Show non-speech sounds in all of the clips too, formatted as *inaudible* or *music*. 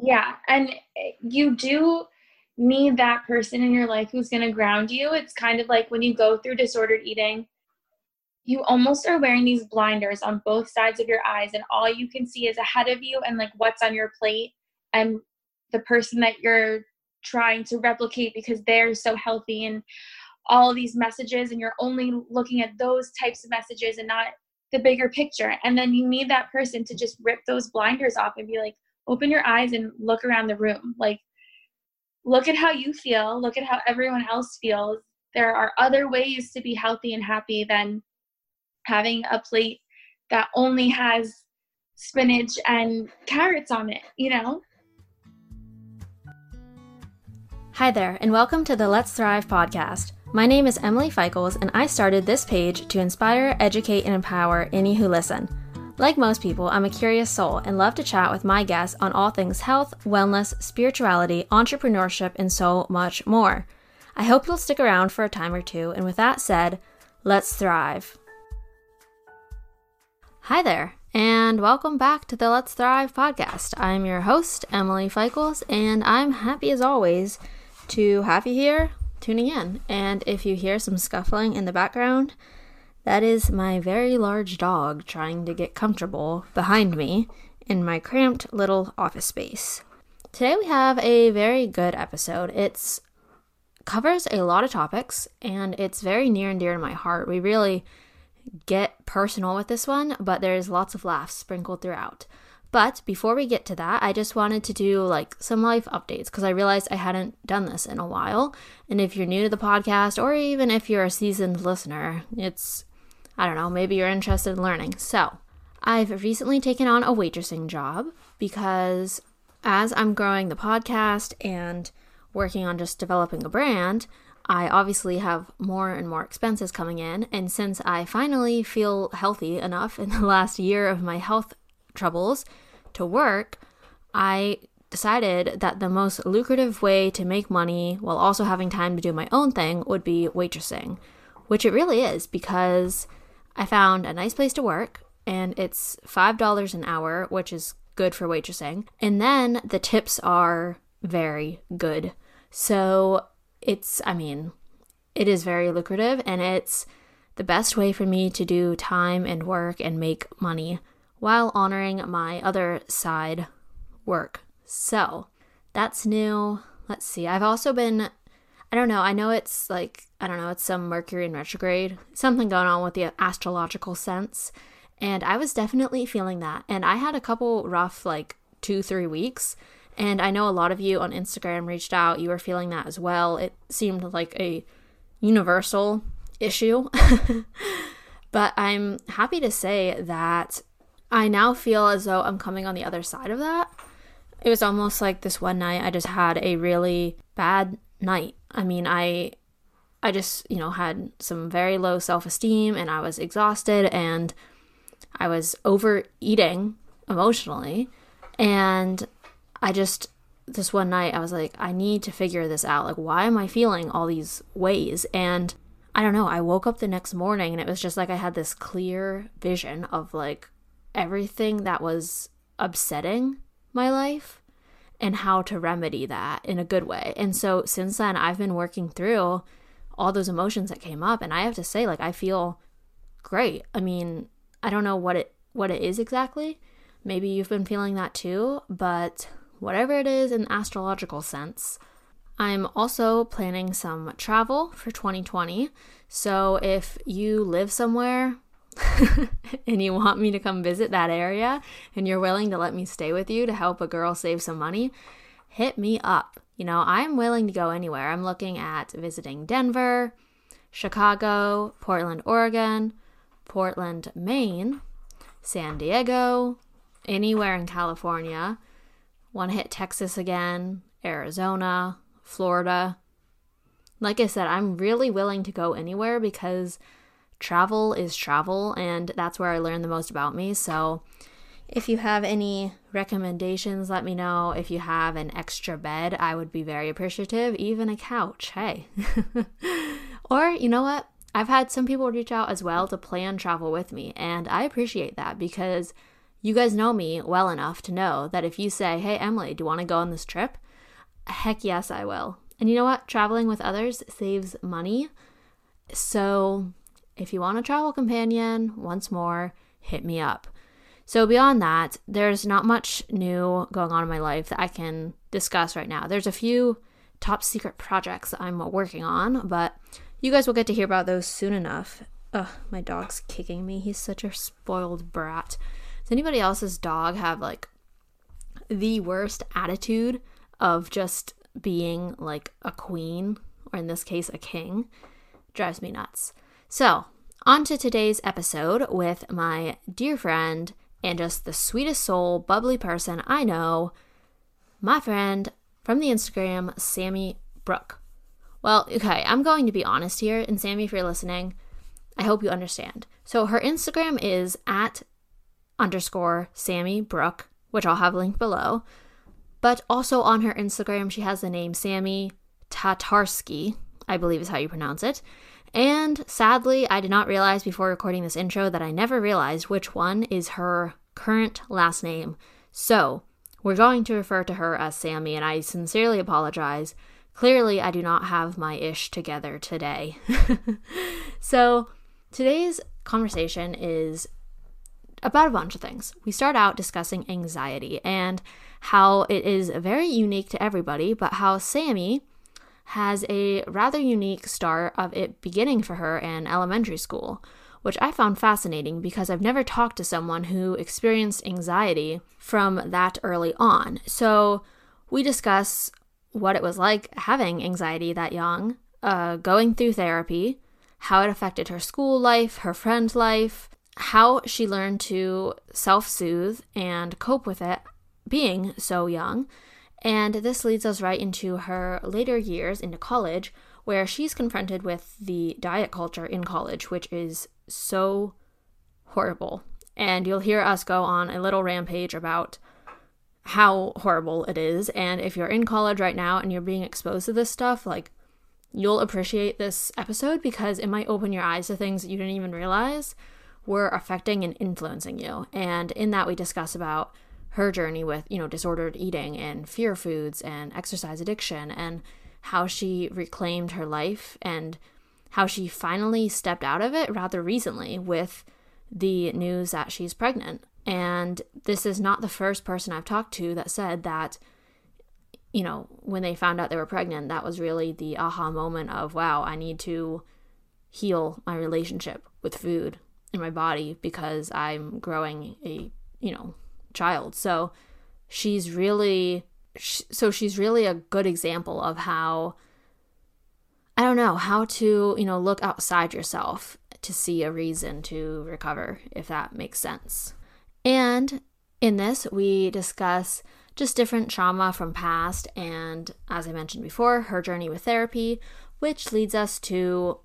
Yeah. And eh, you do need that person in your life who's going to ground you. It's kind of like when you go through disordered eating, you almost are wearing these blinders on both sides of your eyes, and all you can see is ahead of you and like what's on your plate and the person that you're trying to replicate because they're so healthy and all these messages and you're only looking at those types of messages and not the bigger picture and then you need that person to just rip those blinders off and be like open your eyes and look around the room like look at how you feel look at how everyone else feels there are other ways to be healthy and happy than having a plate that only has spinach and carrots on it you know Hi there, and welcome to the Let's Thrive podcast. My name is Emily Feichels, and I started this page to inspire, educate, and empower any who listen. Like most people, I'm a curious soul and love to chat with my guests on all things health, wellness, spirituality, entrepreneurship, and so much more. I hope you'll stick around for a time or two, and with that said, let's thrive. Hi there, and welcome back to the Let's Thrive podcast. I'm your host, Emily Feichels, and I'm happy as always to have you here tuning in. And if you hear some scuffling in the background, that is my very large dog trying to get comfortable behind me in my cramped little office space. Today we have a very good episode. It's covers a lot of topics and it's very near and dear to my heart. We really get personal with this one, but there's lots of laughs sprinkled throughout. But before we get to that, I just wanted to do like some life updates because I realized I hadn't done this in a while. And if you're new to the podcast, or even if you're a seasoned listener, it's, I don't know, maybe you're interested in learning. So, I've recently taken on a waitressing job because as I'm growing the podcast and working on just developing a brand, I obviously have more and more expenses coming in. And since I finally feel healthy enough in the *laughs* last year of my health troubles, to work, I decided that the most lucrative way to make money while also having time to do my own thing would be waitressing, which it really is because I found a nice place to work and it's $5 an hour, which is good for waitressing. And then the tips are very good. So it's, I mean, it is very lucrative and it's the best way for me to do time and work and make money while honoring my other side work. So that's new. Let's see. I've also been, I don't know, I know it's like, I don't know, it's some Mercury in retrograde, something going on with the astrological sense. And I was definitely feeling that. And I had a couple rough, like two, three weeks. And I know a lot of you on Instagram reached out. You were feeling that as well. It seemed like a universal issue. *laughs* but I'm happy to say that I now feel as though I'm coming on the other side of that. It was almost like this one night I just had a really bad night. I mean, I I just, you know, had some very low self-esteem and I was exhausted and I was overeating emotionally and I just this one night I was like I need to figure this out. Like why am I feeling all these ways? And I don't know, I woke up the next morning and it was just like I had this clear vision of like everything that was upsetting my life and how to remedy that in a good way. And so since then, I've been working through all those emotions that came up, and I have to say, like, I feel great. I mean, I don't know what it what it is exactly. Maybe you've been feeling that too, but whatever it is in astrological sense. I'm also planning some travel for 2020. So if you live somewhere *laughs* and you want me to come visit that area and you're willing to let me stay with you to help a girl save some money, hit me up. You know, I'm willing to go anywhere. I'm looking at visiting Denver, Chicago, Portland, Oregon, Portland, Maine, San Diego, anywhere in California. Want to hit Texas again, Arizona, Florida. Like I said, I'm really willing to go anywhere because travel is travel, and that's where I learned the most about me. So, if you have any recommendations, let me know. If you have an extra bed, I would be very appreciative, even a couch. Hey. *laughs* or, you know what? I've had some people reach out as well to plan travel with me, and I appreciate that because you guys know me well enough to know that if you say, Hey, Emily, do you want to go on this trip? Heck yes, I will. And you know what? Traveling with others saves money. So if you want a travel companion, once more, hit me up. So, beyond that, there's not much new going on in my life that I can discuss right now. There's a few top secret projects I'm working on, but you guys will get to hear about those soon enough. Ugh, my dog's kicking me. He's such a spoiled brat. Does anybody else's dog have like the worst attitude of just being like a queen, or in this case, a king? Drives me nuts. So, on to today's episode with my dear friend and just the sweetest soul, bubbly person I know, my friend from the Instagram, Sammi Brooke. Well, okay, I'm going to be honest here, and Sammy, if you're listening, I hope you understand. So her Instagram is at underscore Sammi Brooke, which I'll have linked below. But also on her Instagram, she has the name Sammy Tatarski, I believe is how you pronounce it. And sadly, I did not realize before recording this intro that I never realized which one is her current last name. So, we're going to refer to her as Sammy, and I sincerely apologize. Clearly, I do not have my ish together today. *laughs* so, today's conversation is about a bunch of things. We start out discussing anxiety and how it is very unique to everybody, but how Sammy has a rather unique start of it beginning for her in elementary school, which I found fascinating because I've never talked to someone who experienced anxiety from that early on. So we discuss what it was like having anxiety that young, uh, going through therapy, how it affected her school life, her friend life, how she learned to self soothe and cope with it being so young, and this leads us right into her later years into college, where she's confronted with the diet culture in college, which is so horrible. And you'll hear us go on a little rampage about how horrible it is. And if you're in college right now and you're being exposed to this stuff, like, you'll appreciate this episode because it might open your eyes to things that you didn't even realize were affecting and influencing you. And in that, we discuss about her journey with, you know, disordered eating and fear foods and exercise addiction and how she reclaimed her life and how she finally stepped out of it rather recently with the news that she's pregnant. And this is not the first person I've talked to that said that, you know, when they found out they were pregnant, that was really the aha moment of, wow, I need to heal my relationship with food in my body because I'm growing a, you know, child. So she's really so she's really a good example of how I don't know, how to, you know, look outside yourself to see a reason to recover if that makes sense. And in this we discuss just different trauma from past and as I mentioned before, her journey with therapy, which leads us to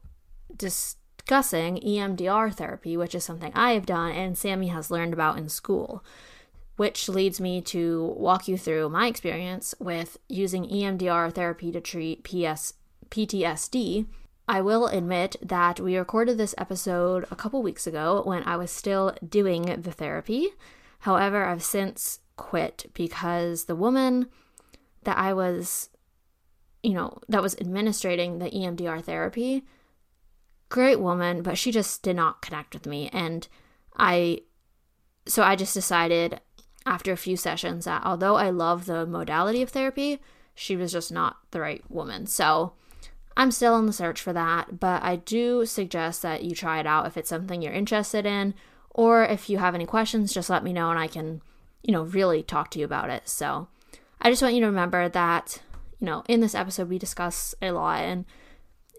discussing EMDR therapy, which is something I have done and Sammy has learned about in school which leads me to walk you through my experience with using EMDR therapy to treat PS, PTSD. I will admit that we recorded this episode a couple weeks ago when I was still doing the therapy. However, I've since quit because the woman that I was, you know, that was administrating the EMDR therapy, great woman, but she just did not connect with me. And I, so I just decided after a few sessions that although I love the modality of therapy, she was just not the right woman. So I'm still in the search for that, but I do suggest that you try it out if it's something you're interested in, or if you have any questions, just let me know and I can, you know, really talk to you about it. So I just want you to remember that, you know, in this episode we discuss a lot and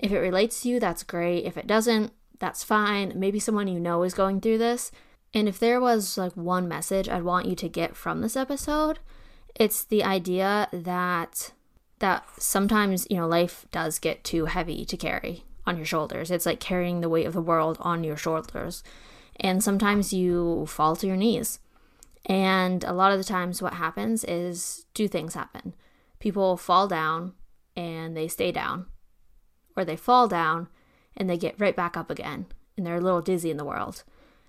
if it relates to you, that's great. If it doesn't, that's fine. Maybe someone you know is going through this and if there was like one message I'd want you to get from this episode, it's the idea that that sometimes, you know, life does get too heavy to carry on your shoulders. It's like carrying the weight of the world on your shoulders. And sometimes you fall to your knees. And a lot of the times what happens is two things happen. People fall down and they stay down, or they fall down and they get right back up again and they're a little dizzy in the world.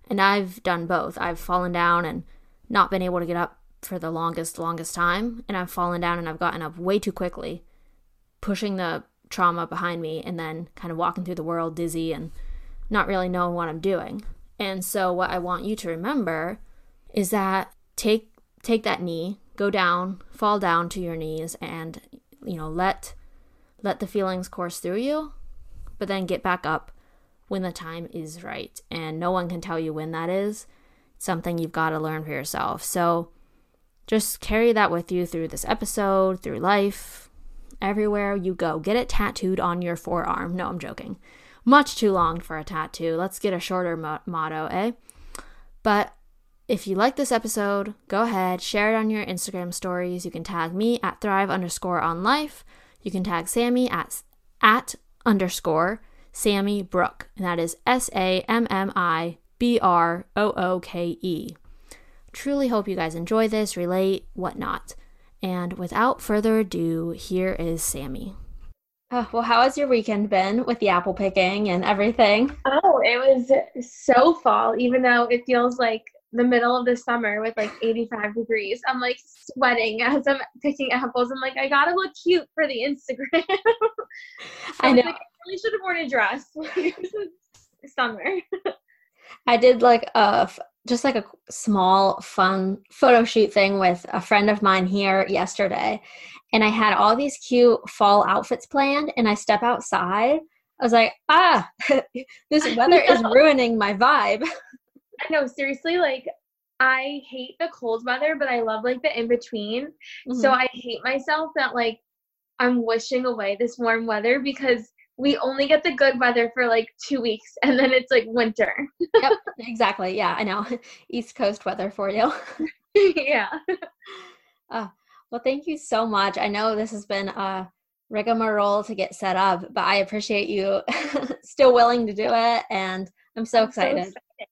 And I've done both. I've fallen down and not been able to get up for the longest, longest time. And I've fallen down and I've gotten up way too quickly, pushing the trauma behind me and then kind of walking through the world dizzy and not really knowing what I'm doing. And so what I want you to remember is that take take that knee, go down, fall down to your knees and you know, let let the feelings course through you, but then get back up when the time is right. And no one can tell you when that is. It's something you've got to learn for yourself. So just carry that with you through this episode, through life, everywhere you go. Get it tattooed on your forearm. No, I'm joking. Much too long for a tattoo. Let's get a shorter mo- motto, eh? But if you like this episode, go ahead, share it on your Instagram stories. You can tag me at thrive underscore on life. You can tag Sammy at, at underscore Sammi Brooke, and that is S A M M I B R O O K E. Truly hope you guys enjoy this, relate, whatnot. And without further ado, here is Sammy. Oh, well, how has your weekend been with the apple picking and everything? Oh, it was so fall, even though it feels like the middle of the summer with like 85 degrees. I'm like sweating *laughs* as I'm picking apples. I'm like, I gotta look cute for the Instagram. *laughs* I know. Like, I really should have worn a dress. *laughs* summer. I did like a just like a small fun photo shoot thing with a friend of mine here yesterday. And I had all these cute fall outfits planned and I step outside. I was like, ah, *laughs* this *laughs* weather is ruining my vibe. I know, seriously, like I hate the cold weather, but I love like the in between. Mm-hmm. So I hate myself that like I'm wishing away this warm weather because we only get the good weather for like two weeks *laughs* and then it's like winter. *laughs* yep, exactly. Yeah, I know. *laughs* East Coast weather for you. yeah. Uh, well, thank you so much. I know this has been a rigmarole to get set up, but I appreciate you still willing to do it. And I'm so excited. I'm so excited.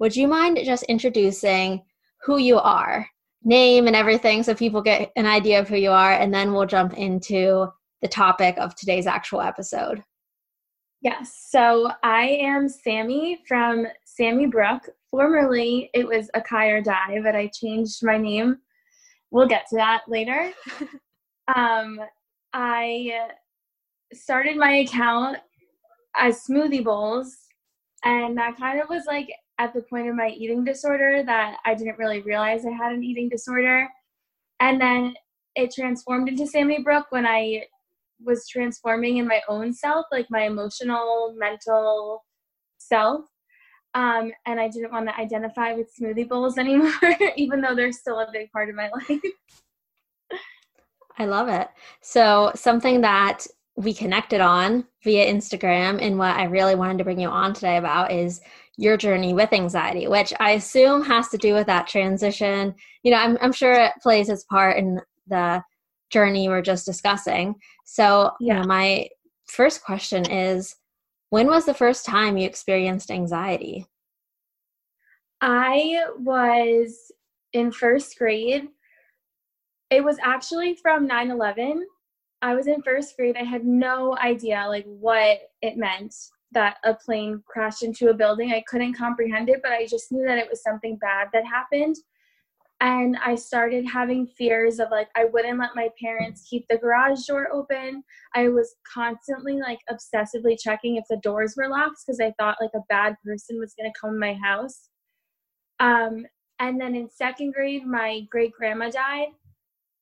Would you mind just introducing who you are, name and everything, so people get an idea of who you are, and then we'll jump into the topic of today's actual episode. Yes, so I am Sammy from Sammi Brooke. Formerly, it was Acai or Die, but I changed my name. We'll get to that later. *laughs* um, I started my account as Smoothie Bowls, and that kind of was like at the point of my eating disorder that I didn't really realize I had an eating disorder. And then it transformed into Sammi Brooke when I was transforming in my own self, like my emotional, mental self. Um, and I didn't want to identify with smoothie bowls *laughs* anymore, even though they're still a big part of my *laughs* life. I love it. So, something that we connected on via Instagram, and what I really wanted to bring you on today about is your journey with anxiety, which I assume has to do with that transition. You know, I'm, I'm sure it plays its part in the journey we're just discussing. So, yeah. you know, my first question is when was the first time you experienced anxiety? I was in first grade. It was actually from 9 11. I was in first grade. I had no idea like what it meant that a plane crashed into a building. I couldn't comprehend it, but I just knew that it was something bad that happened. And I started having fears of like, I wouldn't let my parents keep the garage door open. I was constantly like obsessively checking if the doors were locked because I thought like a bad person was going to come in my house. Um, and then in second grade, my great grandma died.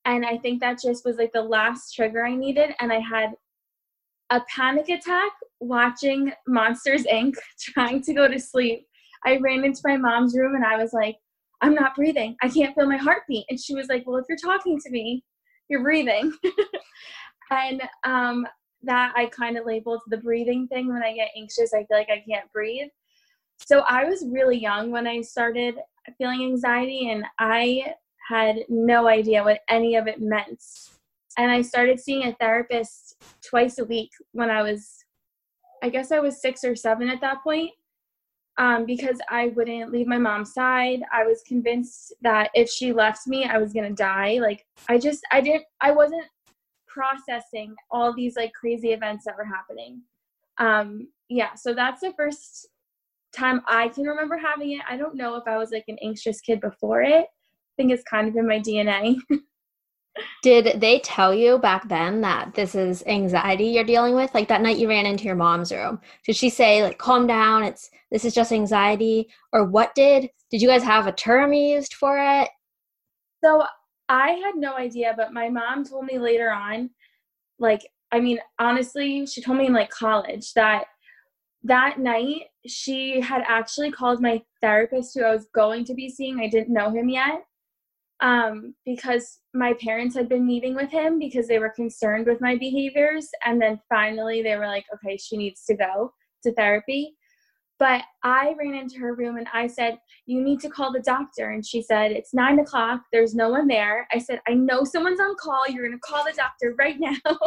And I think that just was like the last trigger I needed. And I had a panic attack watching Monsters Inc., *laughs* trying to go to sleep. I ran into my mom's room and I was like, I'm not breathing. I can't feel my heartbeat. And she was like, Well, if you're talking to me, you're breathing. *laughs* and um, that I kind of labeled the breathing thing. When I get anxious, I feel like I can't breathe. So I was really young when I started feeling anxiety, and I had no idea what any of it meant. And I started seeing a therapist twice a week when I was I guess I was six or seven at that point um, because I wouldn't leave my mom's side. I was convinced that if she left me, I was gonna die. Like I just I didn't I wasn't processing all these like crazy events that were happening. Um, yeah, so that's the first time I can remember having it. I don't know if I was like an anxious kid before it, I think it's kind of in my DNA. *laughs* Did they tell you back then that this is anxiety you're dealing with? Like that night you ran into your mom's room. Did she say like calm down, it's this is just anxiety or what did did you guys have a term used for it? So I had no idea, but my mom told me later on like I mean, honestly, she told me in like college that that night she had actually called my therapist who I was going to be seeing. I didn't know him yet um, because my parents had been meeting with him because they were concerned with my behaviors. And then finally they were like, okay, she needs to go to therapy. But I ran into her room and I said, You need to call the doctor. And she said, It's nine o'clock. There's no one there. I said, I know someone's on call. You're going to call the doctor right now. *laughs*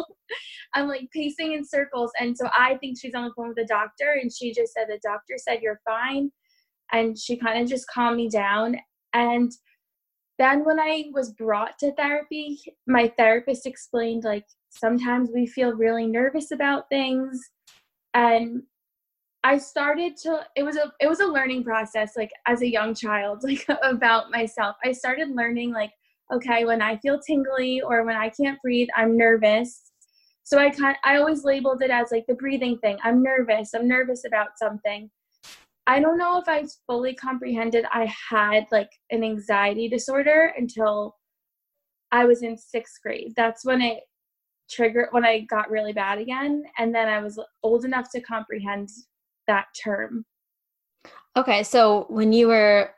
I'm like pacing in circles. And so I think she's on the phone with the doctor. And she just said, The doctor said, You're fine. And she kind of just calmed me down. And then when I was brought to therapy, my therapist explained like sometimes we feel really nervous about things. And I started to it was a it was a learning process like as a young child *laughs* like about myself. I started learning like okay, when I feel tingly or when I can't breathe, I'm nervous. So I kind I always labeled it as like the breathing thing. I'm nervous. I'm nervous about something. I don't know if I fully comprehended I had like an anxiety disorder until I was in 6th grade. That's when it triggered when I got really bad again and then I was old enough to comprehend that term. Okay, so when you were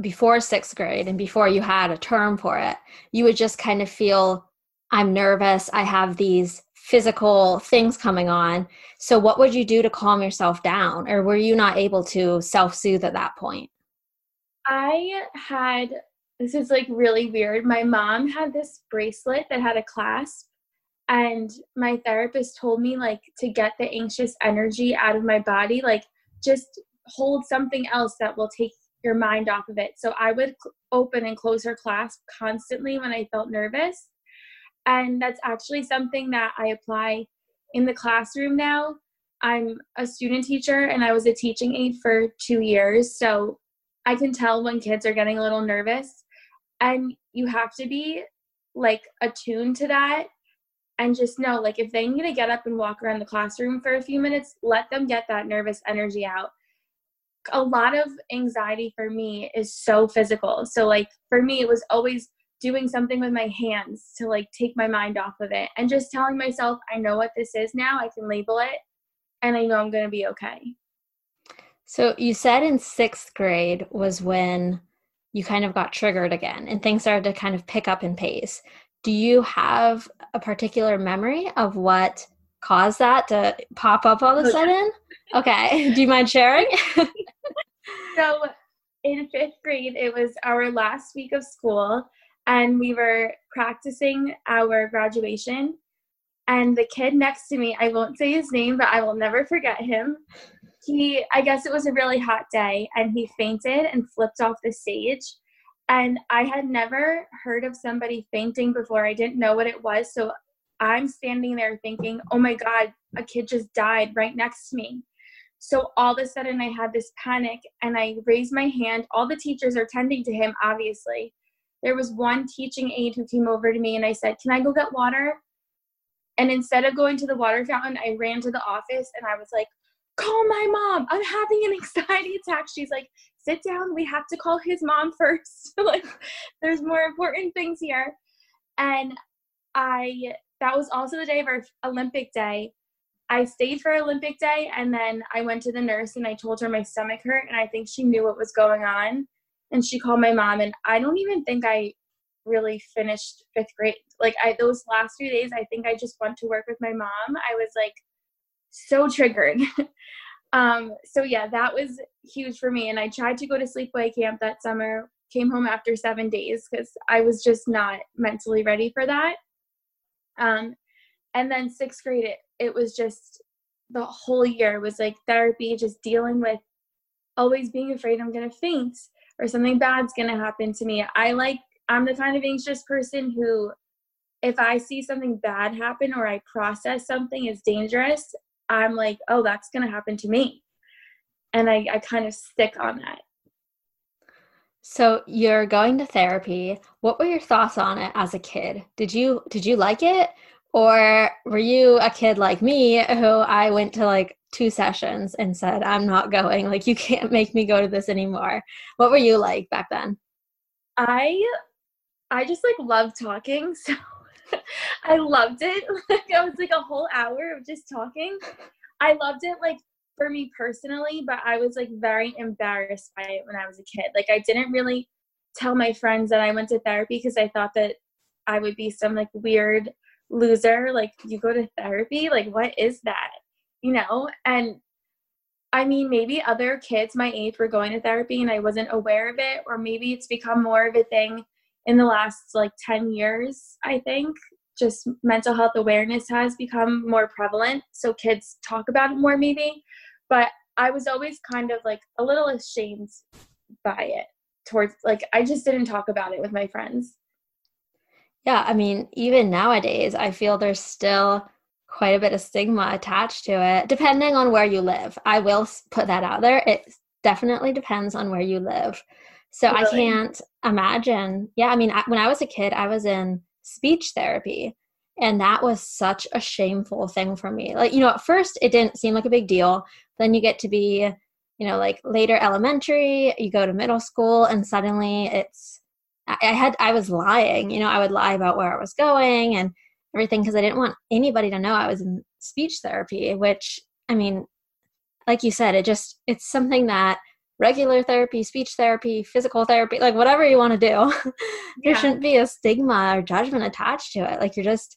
before sixth grade and before you had a term for it, you would just kind of feel, I'm nervous, I have these physical things coming on. So, what would you do to calm yourself down? Or were you not able to self soothe at that point? I had, this is like really weird. My mom had this bracelet that had a clasp and my therapist told me like to get the anxious energy out of my body like just hold something else that will take your mind off of it so i would open and close her clasp constantly when i felt nervous and that's actually something that i apply in the classroom now. I'm a student teacher and i was a teaching aide for two years so i can tell when kids are getting a little nervous. And you have to be like attuned to that and just know like if they need to get up and walk around the classroom for a few minutes let them get that nervous energy out. A lot of anxiety for me is so physical. So like for me it was always doing something with my hands to like take my mind off of it and just telling myself i know what this is now i can label it and i know i'm going to be okay so you said in sixth grade was when you kind of got triggered again and things started to kind of pick up in pace do you have a particular memory of what caused that to pop up all of a oh, sudden? Okay. *laughs* Do you mind sharing? *laughs* so in fifth grade, it was our last week of school, and we were practicing our graduation. And the kid next to me, I won't say his name, but I will never forget him. He, I guess it was a really hot day, and he fainted and flipped off the stage. And I had never heard of somebody fainting before. I didn't know what it was. So I'm standing there thinking, oh my God, a kid just died right next to me. So all of a sudden, I had this panic and I raised my hand. All the teachers are tending to him, obviously. There was one teaching aide who came over to me and I said, Can I go get water? And instead of going to the water fountain, I ran to the office and I was like, Call my mom. I'm having an *laughs* anxiety attack. She's like, sit down. We have to call his mom *laughs* first. *laughs* like, there's more important things here. And I, that was also the day of our Olympic day. I stayed for Olympic day and then I went to the nurse and I told her my stomach hurt and I think she knew what was going on. And she called my mom and I don't even think I really finished fifth grade. Like I those last few days, I think I just went to work with my mom. I was like so triggered. *laughs* Um, so yeah, that was huge for me. And I tried to go to sleepaway camp that summer, came home after seven days because I was just not mentally ready for that. Um, and then sixth grade, it, it was just the whole year was like therapy, just dealing with always being afraid I'm gonna faint or something bad's gonna happen to me. I like I'm the kind of anxious person who if I see something bad happen or I process something as dangerous, I'm like, oh, that's going to happen to me. And I, I kind of stick on that. So you're going to therapy. What were your thoughts on it as a kid? Did you did you like it? Or were you a kid like me who I went to like two sessions and said, I'm not going, like you can't make me go to this anymore. What were you like back then? I I just like love talking, *laughs* so I loved it. *laughs* Like I was like a whole hour of just talking. I loved it like for me personally, but I was like very embarrassed by it when I was a kid. Like I didn't really tell my friends that I went to therapy because I thought that I would be some like weird loser. Like you go to therapy? Like what is that? You know? And I mean, maybe other kids my age were going to therapy and I wasn't aware of it, or maybe it's become more of a thing in the last like 10 years, I think. Just mental health awareness has become more prevalent. So kids talk about it more, maybe but I was always kind of like a little ashamed by it towards like I just didn't talk about it with my friends. Yeah, I mean, even nowadays, I feel there's still quite a bit of stigma attached to it, depending on where you live. I will put that out there. It definitely depends on where you live. So really? I can't imagine. Yeah, I mean, I, when I was a kid, I was in speech therapy, and that was such a shameful thing for me. Like, you know, at first it didn't seem like a big deal. Then you get to be, you know, like later elementary, you go to middle school, and suddenly it's, I had, I was lying, you know, I would lie about where I was going and everything because I didn't want anybody to know I was in speech therapy, which, I mean, like you said, it just, it's something that regular therapy, speech therapy, physical therapy, like whatever you want to do, *laughs* there yeah. shouldn't be a stigma or judgment attached to it. Like you're just,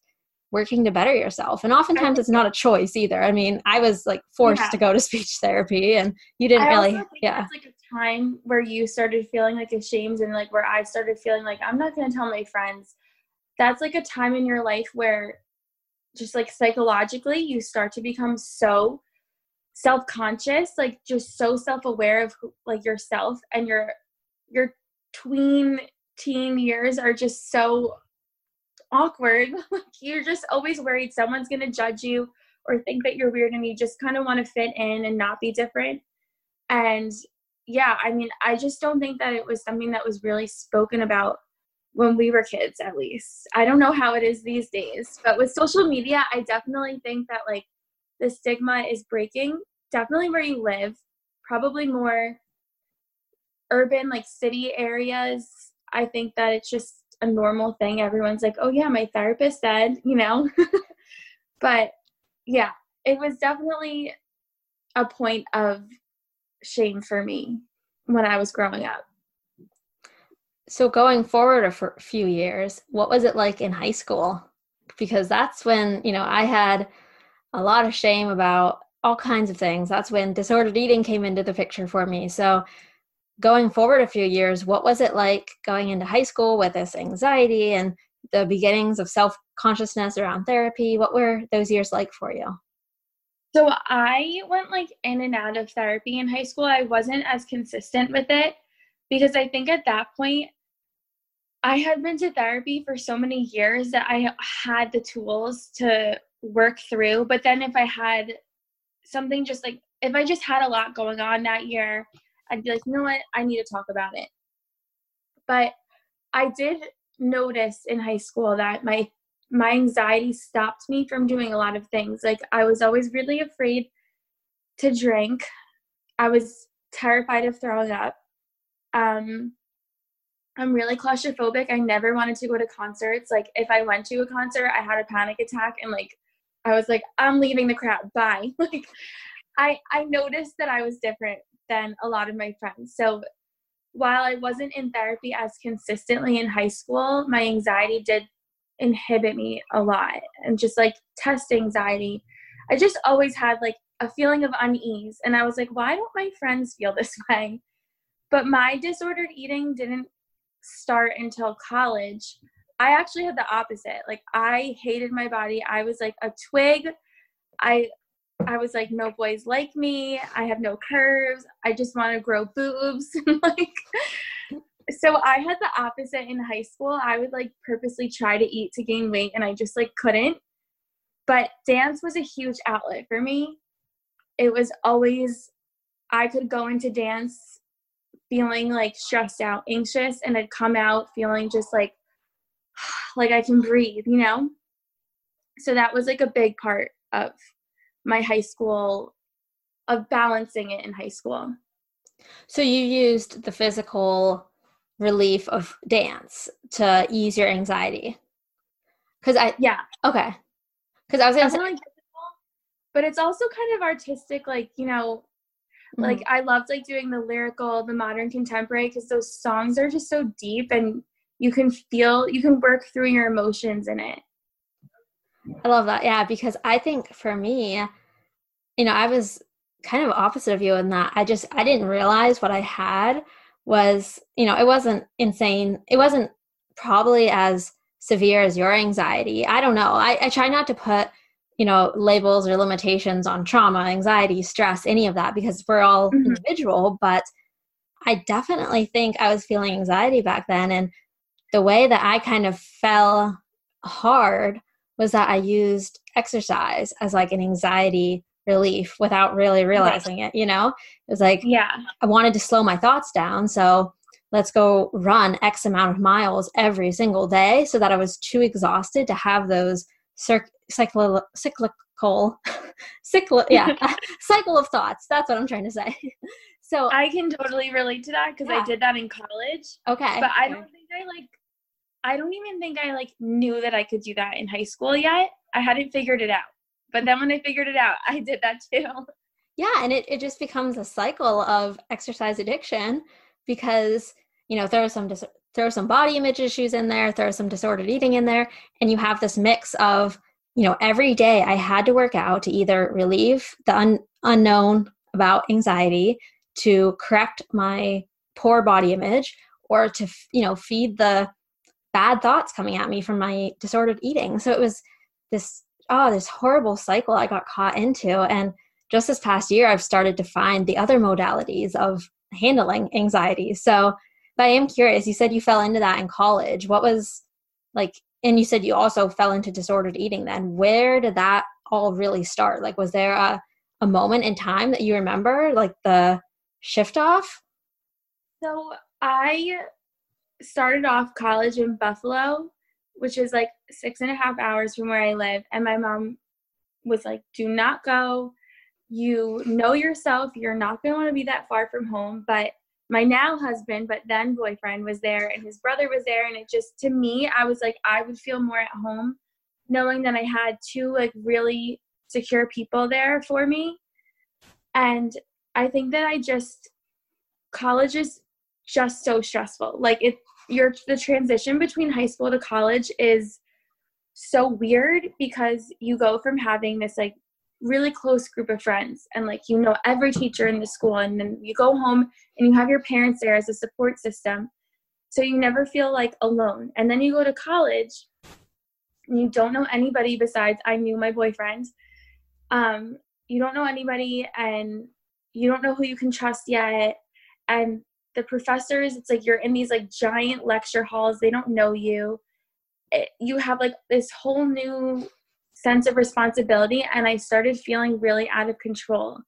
working to better yourself. And oftentimes it's not a choice either. I mean, I was like forced yeah. to go to *laughs* speech therapy and you didn't I really yeah. It's like a time where you started feeling like ashamed and like where I started feeling like I'm not going to tell my friends. That's like a time in your life where just like psychologically you start to become so self-conscious, like just so self-aware of who, like yourself and your your tween teen years are just so awkward. *laughs* like you're just always worried someone's going to judge you or think that you're weird and you just kind of want to fit in and not be different. And yeah, I mean, I just don't think that it was something that was really spoken about when we were kids, at least. I don't know how it is these days, but with social media, I definitely think that like the stigma is breaking. Definitely where you live, probably more urban, like city areas. I think that it's just a normal thing. Everyone's like, oh, yeah, my therapist said, you know. *laughs* but yeah, it was definitely a point of shame for me when I was growing up. So, going forward a few years, what was it like in high school? Because that's when, you know, I had a lot of shame about all kinds of things. That's when disordered eating came into the picture for me. So, going forward a few years, what was it like going into high school with this anxiety and the beginnings of self consciousness around therapy? What were those years like for you? So I went like in and out of therapy in high school. I wasn't as consistent with it because I think at that point I had been to therapy for so many years that I had the tools to work through. But then if I had something just like if I just had a lot going on that year I'd be like, you know what, I need to talk about it. But I did notice in high school that my my anxiety stopped me from doing a lot of things. Like I was always really afraid to drink. I was terrified of throwing up. Um, I'm really claustrophobic. I never wanted to go to concerts. Like if I went to a concert, I had a panic attack and like I was like, I'm leaving the crowd. Bye. *laughs* like I I noticed that I was different than a lot of my friends. So while I wasn't in therapy as consistently in high school, my anxiety did inhibit me a lot and just like test anxiety. I just always had like a feeling of unease and I was like, why don't my friends feel this *laughs* way? But my disordered eating didn't start until college. I actually had the opposite. Like I hated my body. I was like a twig. I I was like, no boys like me. I have no curves. I just want to grow boobs. *laughs* like, so I had the opposite in high school. I would like purposely try to eat to gain weight and I just like couldn't. But dance was a huge outlet for me. It was always, I could go into dance feeling like stressed out, anxious, and I'd come out feeling just like *sighs* like I can breathe, you know? So that was like a big part of my high school of balancing it in high school. So you used the physical relief of dance to ease your anxiety. Cuz I Yeah. Okay. Cuz I was going to say but it's also kind of artistic like, you know, mm-hmm. like I loved like doing the lyrical, the modern contemporary cuz those songs are just so deep and you can feel you can work through your emotions in it. I love that. Yeah, because I think for me, you know, I was kind of opposite of you in that I just I didn't realize what I had was, you know, it wasn't insane. It wasn't probably as severe as your anxiety. I don't know. I, I try not to put, you know, labels or limitations on trauma, anxiety, stress, any of that because we're all mm-hmm. individual. But I definitely think I was feeling anxiety back then. And the way that I kind of fell hard was that I used exercise as like an anxiety relief without really realizing it, you know? It was like, yeah, I wanted to slow my thoughts down. So let's go run X amount of miles every single day so that I was too exhausted to have those cir- cyclical, *laughs* cyclical, cyclical, yeah, *laughs* cycle of thoughts. That's what I'm trying to say. *laughs* so I can totally relate to that because yeah. I did that in college. Okay. But I don't think I like, I don't even think I like knew that I could do that in high school yet. I hadn't figured it out. But then when I figured it out, I did that too. Yeah, and it, it just becomes a cycle of exercise addiction because, you know, there are some dis- throw some body image issues in there, throw some disordered eating in there, and you have this mix of, you know, every day I had to work out to either relieve the un- unknown about anxiety, to correct my poor body image, or to, you know, feed the bad thoughts coming at me from my disordered eating. So it was this oh, this horrible cycle I got caught into. And just this past year, I've started to find the other modalities of handling anxiety. So, but I am curious, you said you fell into that in college. What was like, and you said you also fell into disordered eating then. Where did that all really start? Like, was there a, a moment in time that you remember, like the shift off? So, I started off college in Buffalo which is like six and a half hours from where I live. And my mom was like, do not go. You know yourself, you're not going to want to be that far from home. But my now husband, but then boyfriend was there and his brother was there. And it just, to me, I was like, I would feel more at home knowing that I had two like really secure people there for me. And I think that I just, college is just so stressful. Like it, your the transition between high school to college is so weird because you go from having this like really close group of friends. And like you know every teacher in the school and then you go home and you have your parents there as a support system. So you never feel like alone. And then you go to college and you don't know anybody besides i knew my boyfriend. Um you don't know anybody and you don't know who you can trust yet. And the professors it's like you're in these like giant lecture halls. They don't know you. It, you have like this whole new sense of responsibility and i started feeling really out of control.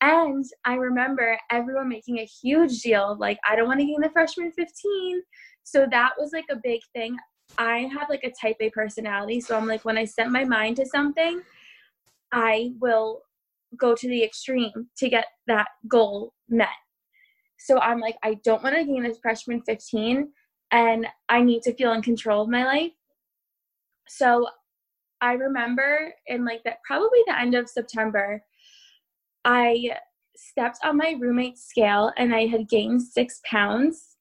And i remember everyone making a huge deal like i don't want to gain the freshman 15 so that was like a big thing. I have like a type a personality so i'm like when i set my mind to something i will go to the extreme to get that goal met. So I'm like, I don't want to gain this freshman 15 and I need to feel in control of my life. So I remember in like that probably the end of September, I stepped on my roommate's scale and I had gained six pounds.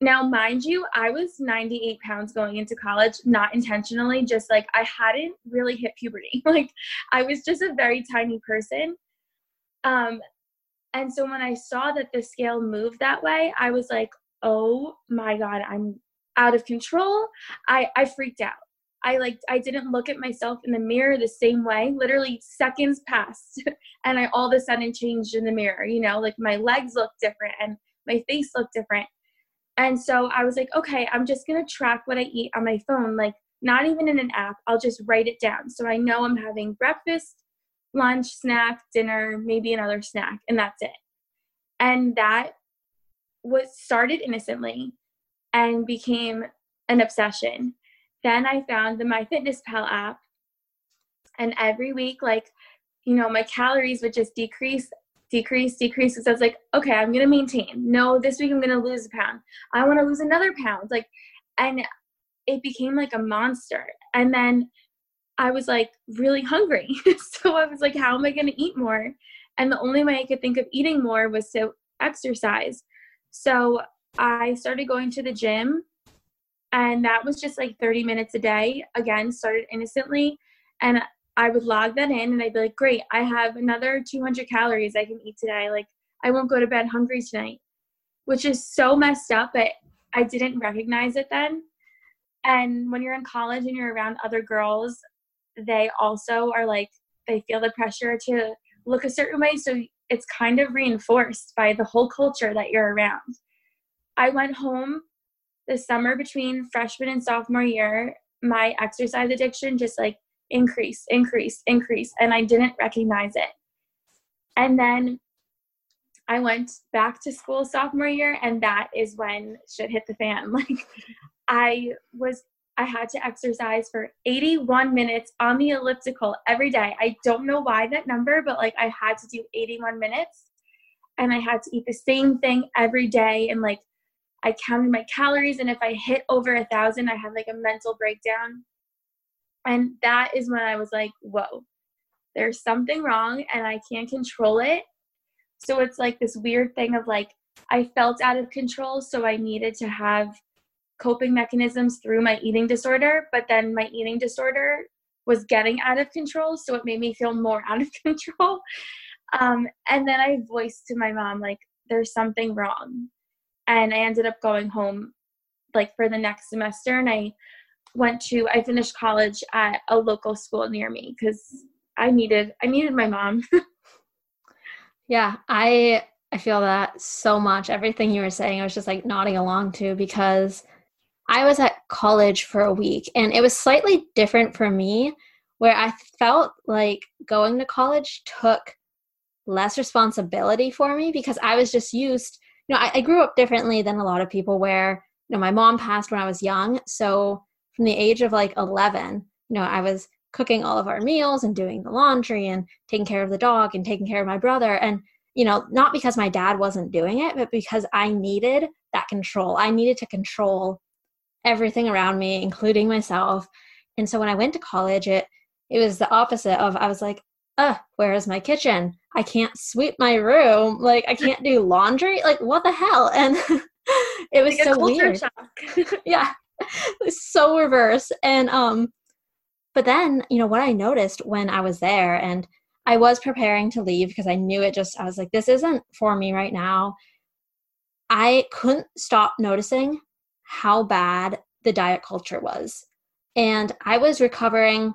Now, mind you, I was 98 pounds going into college, not intentionally, just like I hadn't really hit puberty. *laughs* like I was just a very tiny person. Um, and so when I saw that the scale moved that way, I was like, oh my God, I'm out of control. I, I freaked out. I like I didn't look at myself in the mirror the same way. Literally seconds passed *laughs* and I all of a sudden changed in the mirror, you know, like my legs looked different and my face looked different. And so I was like, okay, I'm just going to track what I eat on my phone, like not even in an app. I'll just write it down. So I know I'm having breakfast, lunch, snack, dinner, maybe another snack, and that's it. And that was started innocently and became an obsession. Then I found the MyFitnessPal app, and every week, like, you know, my calories would just decrease, decrease, decrease. Because I was like, okay, I'm gonna maintain. No, this week I'm gonna lose a pound. I want to lose another pound. Like, and it became like a monster. And then I was like really hungry. *laughs* so I was like, how am I gonna eat more? And the only way I could think of eating more was to exercise. So I started going to the gym, and that was just like 30 minutes a day. Again, started innocently. And I would log that in, and I'd be like, great, I have another 200 calories I can eat today. Like, I won't go to bed hungry tonight, which is so messed up, but I didn't recognize it then. And when you're in college and you're around other girls, they also are like, they feel the pressure to look a certain way. So it's kind of reinforced by the whole culture that you're around. I went home the summer between freshman and sophomore year. My exercise addiction just like increased, increased, increased, and I didn't recognize it. And then I went back to school sophomore year, and that is when shit hit the fan. *laughs* Like, I was I had to exercise for 81 minutes on the elliptical every day. I don't know why that number, but like I had to do 81 minutes and I had to eat the same thing every day. And like I counted my calories, and if I hit over a thousand, I had like a mental breakdown. And that is when I was like, whoa, there's something wrong and I can't control it. So it's like this weird thing of like, I felt out of control, so I needed to have coping mechanisms through my eating disorder, but then my eating disorder was getting out of control, so it made me feel more *laughs* out of control. Um, and then I voiced to my mom, like, there's something wrong. And I ended up going home like for the next semester and I went to I finished college at a local school near me because I needed I needed my mom. *laughs* yeah, I I feel that so much. Everything you were saying, I was just like nodding along to because I was at college for a week and it was slightly different for me where I felt like going to college took less responsibility for me because I was just used, you know, I, I grew up differently than a lot of people where, you know, my mom passed when I was young. So from the age of like 11, you know, I was cooking all of our meals and doing the laundry and taking care of the dog and taking care of my brother. And, you know, not because my dad wasn't doing it, but because I needed that control. I needed to control everything around me, including myself. And so when I went to college, it it was the opposite of I was like, uh, where is my kitchen? I can't sweep my room. Like I can't do laundry. Like what the hell? *laughs* And it was like so weird. *laughs* *laughs* yeah. So reverse. And um but then, you know, what I noticed when I was there and I was preparing to leave because I knew it just I was like, this isn't for me right now. I couldn't stop noticing how bad the diet culture was. And I was recovering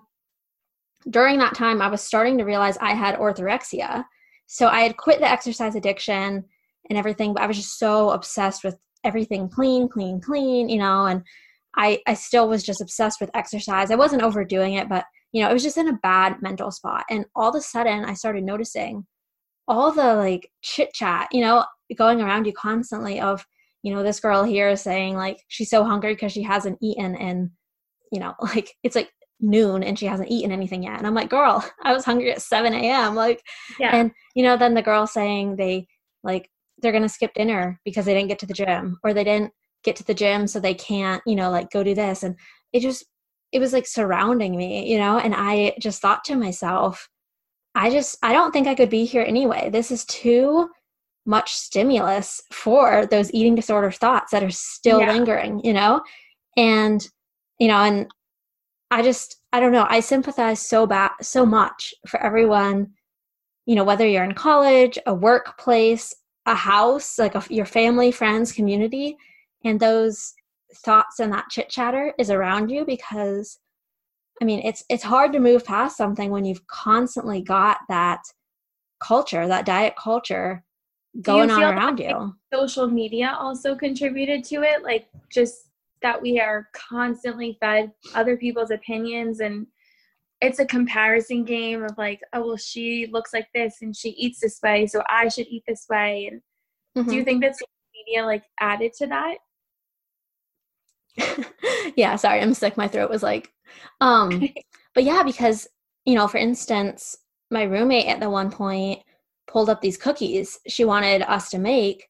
during that time, I was starting to realize I had orthorexia. So I had quit the exercise addiction and everything, but I was just so obsessed with everything clean, clean, clean, you know, and I, I still was just obsessed with exercise. I wasn't overdoing it, but you know, it was just in a bad mental spot. And all of a sudden I started noticing all the like chit chat, you know, going around you constantly of, you know, this girl here saying like she's so hungry because she hasn't eaten and, you know, *laughs* like it's like noon and she hasn't eaten anything yet. And I'm like, girl, *laughs* I was hungry at 7 a.m. Like, yeah. and, you know, then the girl saying they like, they're going to skip dinner because they didn't get to the gym or they didn't get to the gym so they can't, you know, like go do this. And it just, it was like surrounding me, you know, and I just thought to myself, I just, I don't think I could be here anyway. This is too much stimulus for those eating disorder thoughts that are still yeah. lingering, you know? And, you know, and I just, I don't know, I sympathize so bad, so much for everyone, you know, whether you're in college, a workplace, a house, like a, your family, friends, community, and those thoughts and that chit chatter is around you because I mean, it's it's hard to move past something when you've constantly got that culture, that diet culture going on around you. Social media also contributed to it, like just that we are constantly fed other people's opinions and it's a comparison game of like, oh well she looks like this and she eats this way, so I should eat this way. And mm-hmm. do you mm-hmm. think that social media like added to that. *laughs* yeah, sorry, I'm sick. My throat was like, um, *laughs* but yeah, because you know, for instance, my roommate at the one point pulled up these cookies she wanted us to make,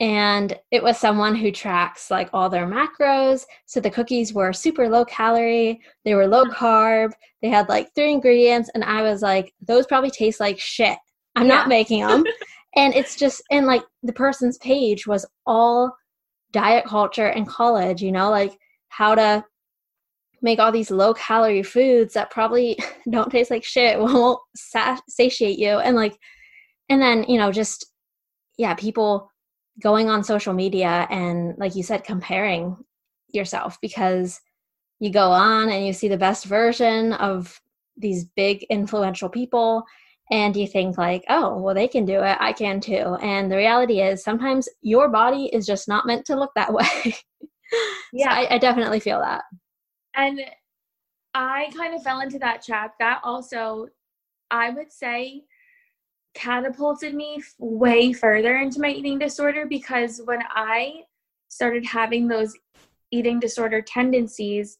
and it was someone who tracks like all their macros. So the cookies were super low calorie, they were low mm-hmm. carb, they had like three ingredients, and I was like, those probably taste like shit. I'm yeah. not making them. *laughs* and it's just, and like the person's page was all diet culture and college, you know, like how to make all these low calorie foods that probably *laughs* don't taste like shit, *laughs* won't satiate you. And like, and then, you know, just, yeah, people going on social media and, like you said, comparing yourself because you go on and you see the best version of these big influential people and you think like oh well they can do it. I can too. And the reality is sometimes your body is just not meant to look that *laughs* way. Yeah. So I, I, definitely feel that. And i kind of fell into that trap. That also i would say catapulted me way further into my eating disorder because when i started having those eating disorder tendencies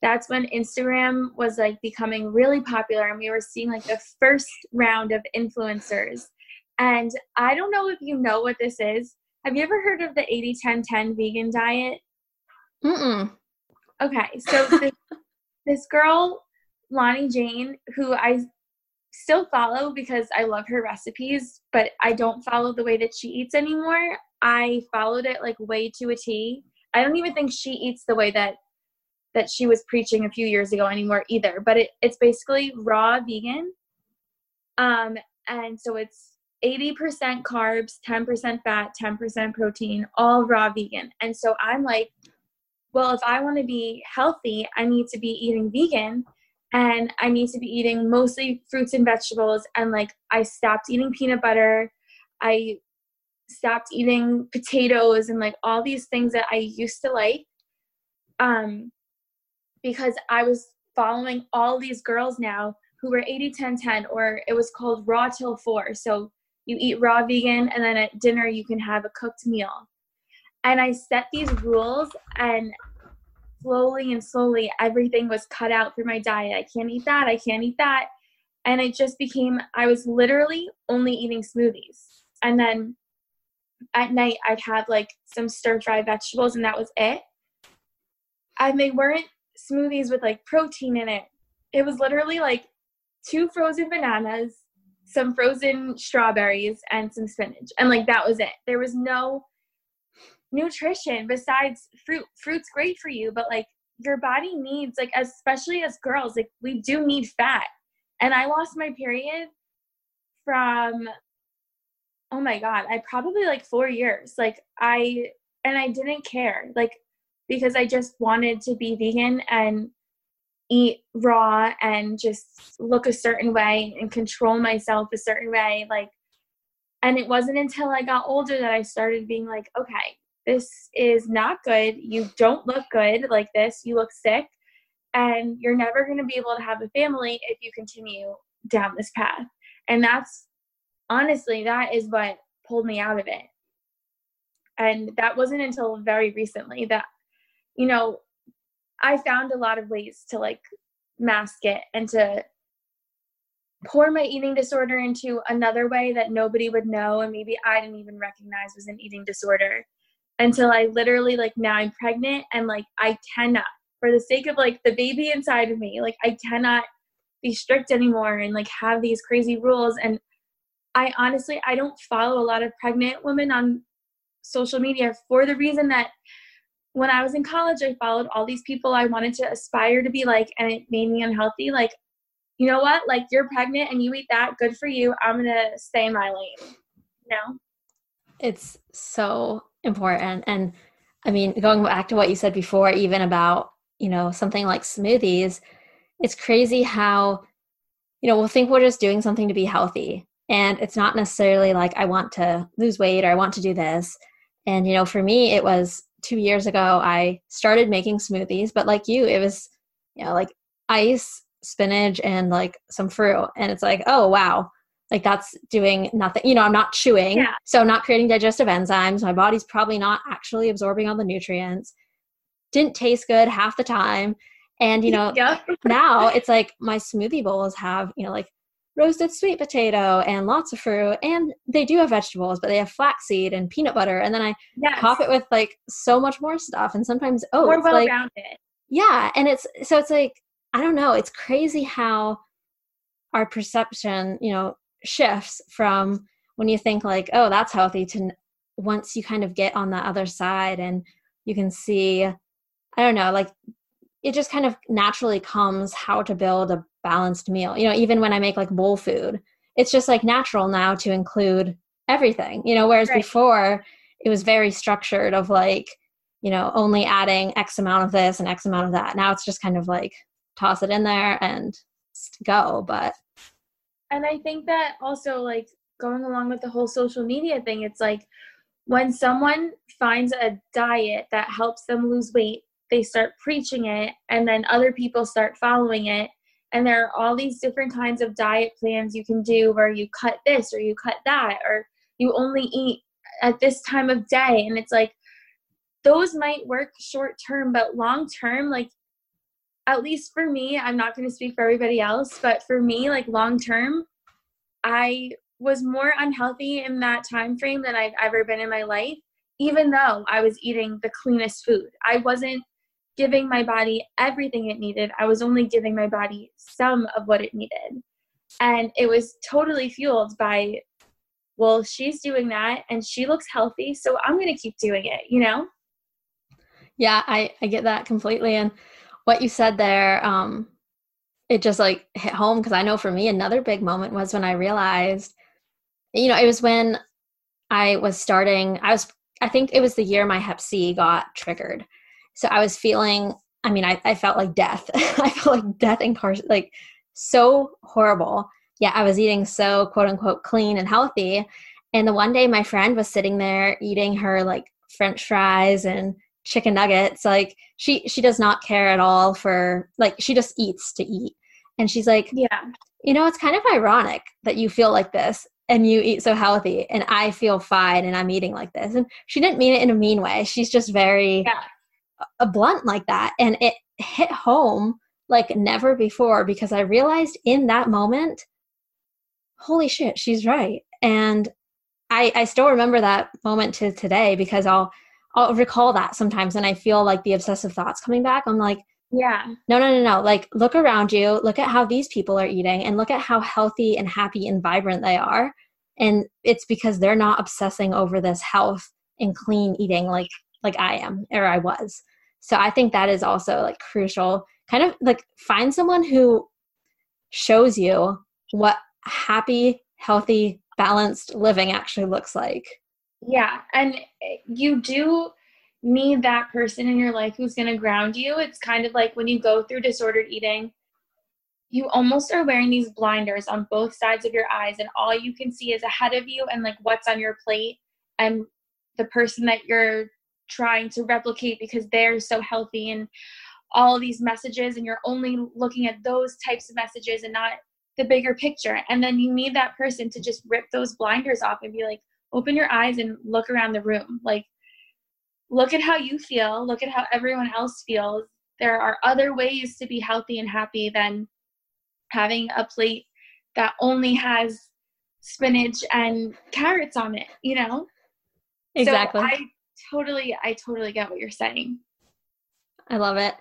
that's when Instagram was like becoming really popular and we were seeing like the first round of influencers. And I don't know if you know what this is. Have you ever heard of the 80 10 10 vegan diet? Mm-mm. Okay, so this, *laughs* this girl, Loni Jane, who I still follow because I love her recipes, but I don't follow the way that she eats anymore. I followed it like way to a T. I don't even think she eats the way that that she was preaching a few years ago anymore either. But it, it's basically raw vegan. Um, and so it's 80% carbs, 10% fat, 10% protein, all raw vegan. And so I'm like, well, if I want to be healthy, I need to be eating vegan and I need to be eating mostly fruits and vegetables. And like, I stopped eating peanut butter. I stopped eating potatoes and like all these things that I used to like. Um, because I was following all these girls now who were 80 10 10 or it was called raw till 4 so you eat raw vegan and then at dinner you can have a cooked meal and i set these rules and slowly and slowly everything was cut out through my diet i can't eat that i can't eat that and it just became i was literally only eating smoothies and then at night i'd have like some stir fried vegetables and that was it and they weren't smoothies with like protein in it. It was literally like two frozen bananas, some frozen strawberries, and some spinach. And like that was it. There was no nutrition besides fruit. Fruit's great for you, but like your body needs, like, especially as girls, like we do need fat. And I lost my period from, oh my God, I probably like four years. Like I, and I didn't care. Like because I just wanted to be vegan and eat raw and just look a certain way and control myself a certain way like and it wasn't until I got older that I started being like okay this is not good. You don't look good like this. You look sick. And you're never going to be able to have a family if you continue down this path. And that's honestly that is what pulled me out of it. And that wasn't until very recently that you know, I found a lot of ways to like mask it and to pour my eating disorder into another way that nobody would know and maybe I didn't even recognize was an eating disorder until I literally like now I'm pregnant and like I cannot for the sake of like the baby inside of me like I cannot be strict anymore and like have these crazy rules and I honestly I don't follow a lot of pregnant women on social media for the reason that when I was in college, I followed all these people I wanted to aspire to be like, and it made me unhealthy. Like, you know what? Like, you're pregnant and you eat that. Good for you. I'm going to stay in my lane. You know? It's so important. And I mean, going back to what you said before, even about, you know, something like smoothies, it's crazy how, you know, we'll think we're just doing something to be healthy. And it's not necessarily like, I want to lose weight or I want to do this. And, you know, for me, it was two years ago, I started making smoothies, but like you, it was, you know, like ice, spinach, and like some fruit. And it's like, oh, wow, like that's doing nothing you know i'm not chewing Yeah. so i'm not creating digestive enzymes my body's probably not actually absorbing all the nutrients didn't taste good half the time and you know *laughs* Yep. now it's like my smoothie bowls have you know like roasted sweet potato and lots of fruit and they do have vegetables but they have flaxseed and peanut butter and then i Yes. top it with like so much more stuff and sometimes oh More it's well like rounded. yeah and it's so it's like i don't know it's crazy how our perception you know shifts from when you think like oh that's healthy to once you kind of get on the other side and you can see i don't know like it just kind of naturally comes how to build a balanced meal you know even when i make like bowl food it's just like natural now to include everything you know whereas Right. before it was very structured of like you know only adding x amount of this and x amount of that now it's just kind of like toss it in there and go but And I think that also like going along with the whole social media thing, it's like when someone finds a diet that helps them lose weight, they start preaching it and then other people start following it. And there are all these different kinds of diet plans you can do where you cut this or you cut that or you only eat at this time of day. And it's like those might work short term, but long term, like at least for me, I'm not going to speak for everybody else, but for me, like long term, I was more unhealthy in that time frame than I've ever been in my life, even though I was eating the cleanest food. I wasn't giving my body everything it needed. I was only giving my body some of what it needed. And it was totally fueled by, well, she's doing that and she looks healthy, so I'm going to keep doing it, you know? yeah i i get that completely and what you said there um it just like hit home because i know for me another big moment was when i realized you know it was when i was starting i was i think it was the year my hep c got triggered. So i was feeling i mean i, I felt like death. *laughs* I felt like death incarcerated like so horrible. Yeah i was eating so quote unquote clean and healthy. And the one day my friend was sitting there eating her like french fries and chicken nuggets like she she does not care at all for like she just eats to eat. And she's like Yeah. you know it's kind of ironic that you feel like this and you eat so healthy and i feel fine and i'm eating like this. And she didn't mean it in a mean way. She's just very Yeah. a blunt like that. And it hit home like never before because i realized in that moment holy shit she's right. And i i still remember that moment to today because i'll i'll recall that sometimes and i feel like the obsessive thoughts coming back i'm like Yeah. no, no, no, no. Like, look around you. Look at how these people are eating and look at how healthy and happy and vibrant they are. And it's because they're not obsessing over this health and clean eating like like I am or I was. So I think that is also like crucial. Kind of like find someone who shows you what happy, healthy, balanced living actually looks like. Yeah, and eh, you do need that person in your life who's going to ground you. It's kind of like when you go through disordered eating, you almost are wearing these blinders on both sides of your eyes, and all you can see is ahead of you and like what's on your plate and the person that you're trying to replicate because they're so healthy and all these messages, and you're only looking at those types of messages and not the bigger picture. And then you need that person to just rip those blinders off and be like, open your eyes and look around the room. Like, look at how you feel, look at how everyone else feels. There are other ways to be healthy and happy than having a plate that only has spinach and carrots on it, you know? Exactly. So I totally, I totally get what you're saying. I love it.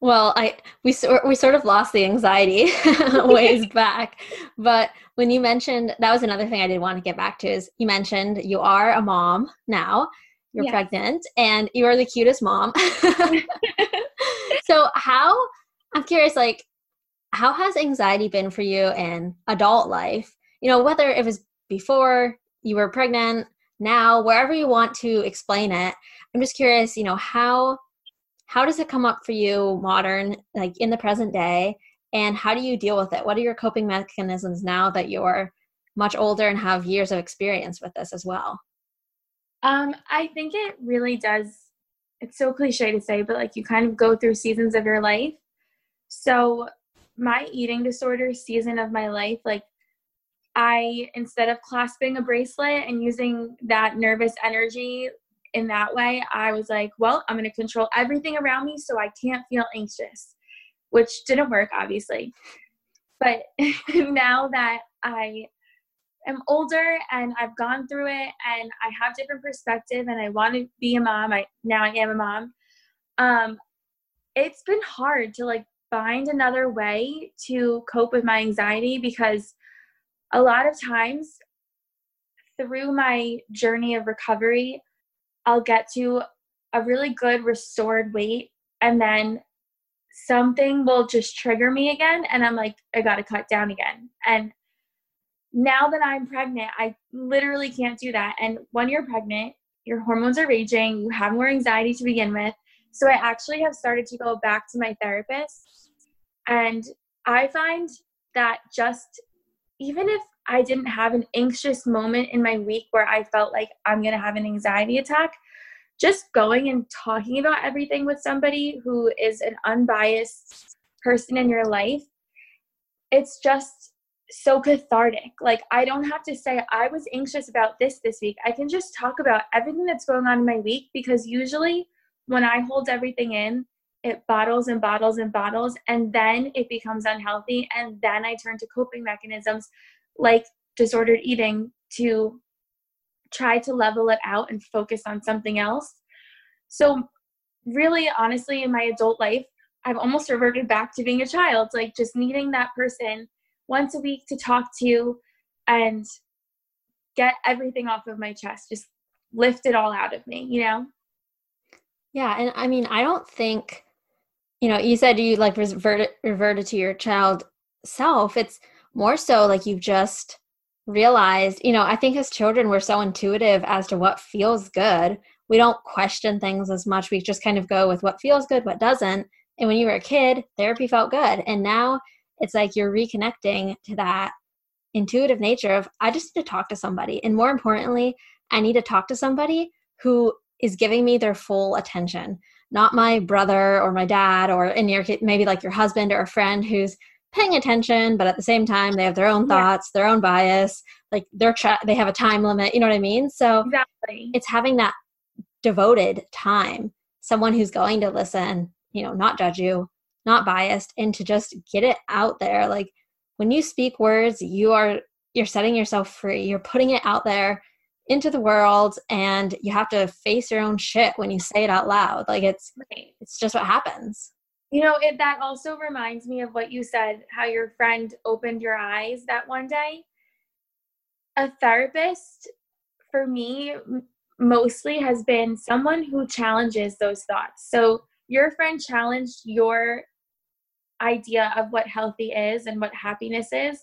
Well, I we sort we sort of lost the anxiety *laughs* ways *laughs* back, but when you mentioned that was another thing I did want to get back to is you mentioned you are a mom now. You're pregnant and you are the cutest mom. *laughs* so how I'm curious like how has anxiety been for you in adult life? You know, whether it was before you were pregnant, now, wherever you want to explain it. I'm just curious, you know, how how does it come up for you modern like in the present day and how do you deal with it what are your coping mechanisms now that you're much older and have years of experience with this as well Um, I think it really does. It's so cliche to say, but like you kind of go through seasons of your life. So, my eating disorder season of my life, like I, instead of clasping a bracelet and using that nervous energy in that way, I was like, well, I'm going to control everything around me so I can't feel anxious, which didn't work, obviously. But *laughs* now that I am older and I've gone through it and I have different perspective and I want to be a mom, I now I am a mom. Um, it's been hard to like find another way to cope with my anxiety because a lot of times through my journey of recovery, I'll get to a really good restored weight and then something will just trigger me again and I'm like I got to cut down again. And now that I'm pregnant, I literally can't do that. And when you're pregnant, your hormones are raging, you have more anxiety to begin with. So I actually have started to go back to my therapist. And I find that just even if I didn't have an anxious moment in my week where I felt like I'm going to have an anxiety attack, just going and talking about everything with somebody who is an unbiased person in your life, it's just so cathartic. Like, I don't have to say, I was anxious about this this week. I can just talk about everything that's going on in my week because usually when I hold everything in, it bottles and bottles and bottles, and then it becomes unhealthy. And then I turn to coping mechanisms like disordered eating to try to level it out and focus on something else. So, really, honestly, in my adult life, I've almost reverted back to being a child, like just needing that person once a week to talk to and get everything off of my chest, just lift it all out of me, you know? Yeah. And I mean, I don't think, you know, you said you like reverted, reverted to your child self. It's more so like you've just realized, you know, I think as children, we're so intuitive as to what feels good. We don't question things as much. We just kind of go with what feels good, what doesn't. And when you were a kid, therapy felt good. And now it's like you're reconnecting to that intuitive nature of I just need to talk to somebody. And more importantly, I need to talk to somebody who is giving me their full attention, not my brother or my dad, or in your maybe like your husband or a friend who's paying attention, but at the same time they have their own thoughts, yeah. their own bias, like they're tra- they have a time limit. You know what I mean? So exactly, it's having that devoted time, someone who's going to listen, you know, not judge you, not biased and to just get it out there like when you speak words you are you're setting yourself free you're putting it out there into the world and you have to face your own shit when you say it out loud like it's right. it's just what happens you know it that also reminds me of what you said how your friend opened your eyes that one day a therapist for me mostly has been someone who challenges those thoughts so your friend challenged your idea of what healthy is and what happiness is.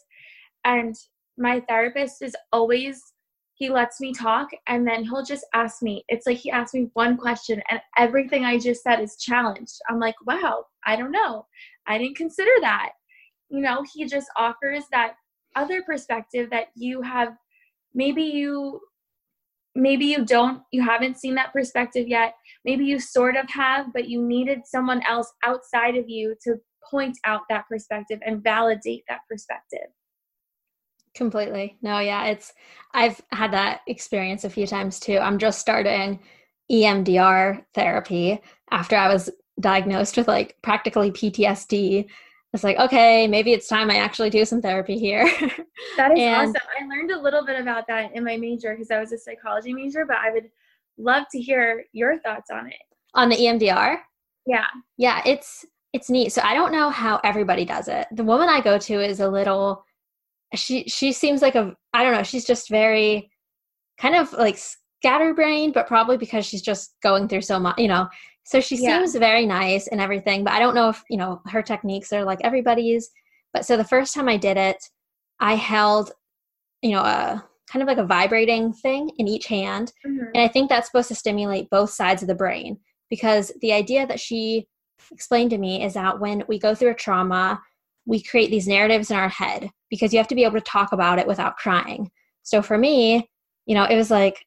And my therapist is always, he lets me talk and then he'll just ask me. It's like he asks me one question and everything I just said is challenged. I'm like, wow, I don't know. I didn't consider that. You know, he just offers that other perspective that you have maybe you maybe you don't you haven't seen that perspective yet maybe you sort of have but you needed someone else outside of you to point out that perspective and validate that perspective. Completely. No, yeah, it's I've had that experience a few times too. I'm just starting EMDR therapy after I was diagnosed with like practically PTSD. It's like, okay, maybe it's time I actually do some therapy here. *laughs* that is and, awesome. I learned a little bit about that in my major because I was a psychology major, but I would love to hear your thoughts on it. On the EMDR? Yeah. Yeah, it's it's neat. So I don't know how everybody does it. The woman I go to is a little she she seems like a I don't know, she's just very kind of like scatterbrained, but probably because she's just going through so much, you know. So she yeah. seems very nice and everything, but I don't know if, you know, her techniques are like everybody's. But so the first time I did it, I held, you know, a kind of like a vibrating thing in each hand. Mm-hmm. And I think that's supposed to stimulate both sides of the brain because the idea that she explained to me is that when we go through a trauma, we create these narratives in our head because you have to be able to talk about it without crying. So for me, you know, it was like,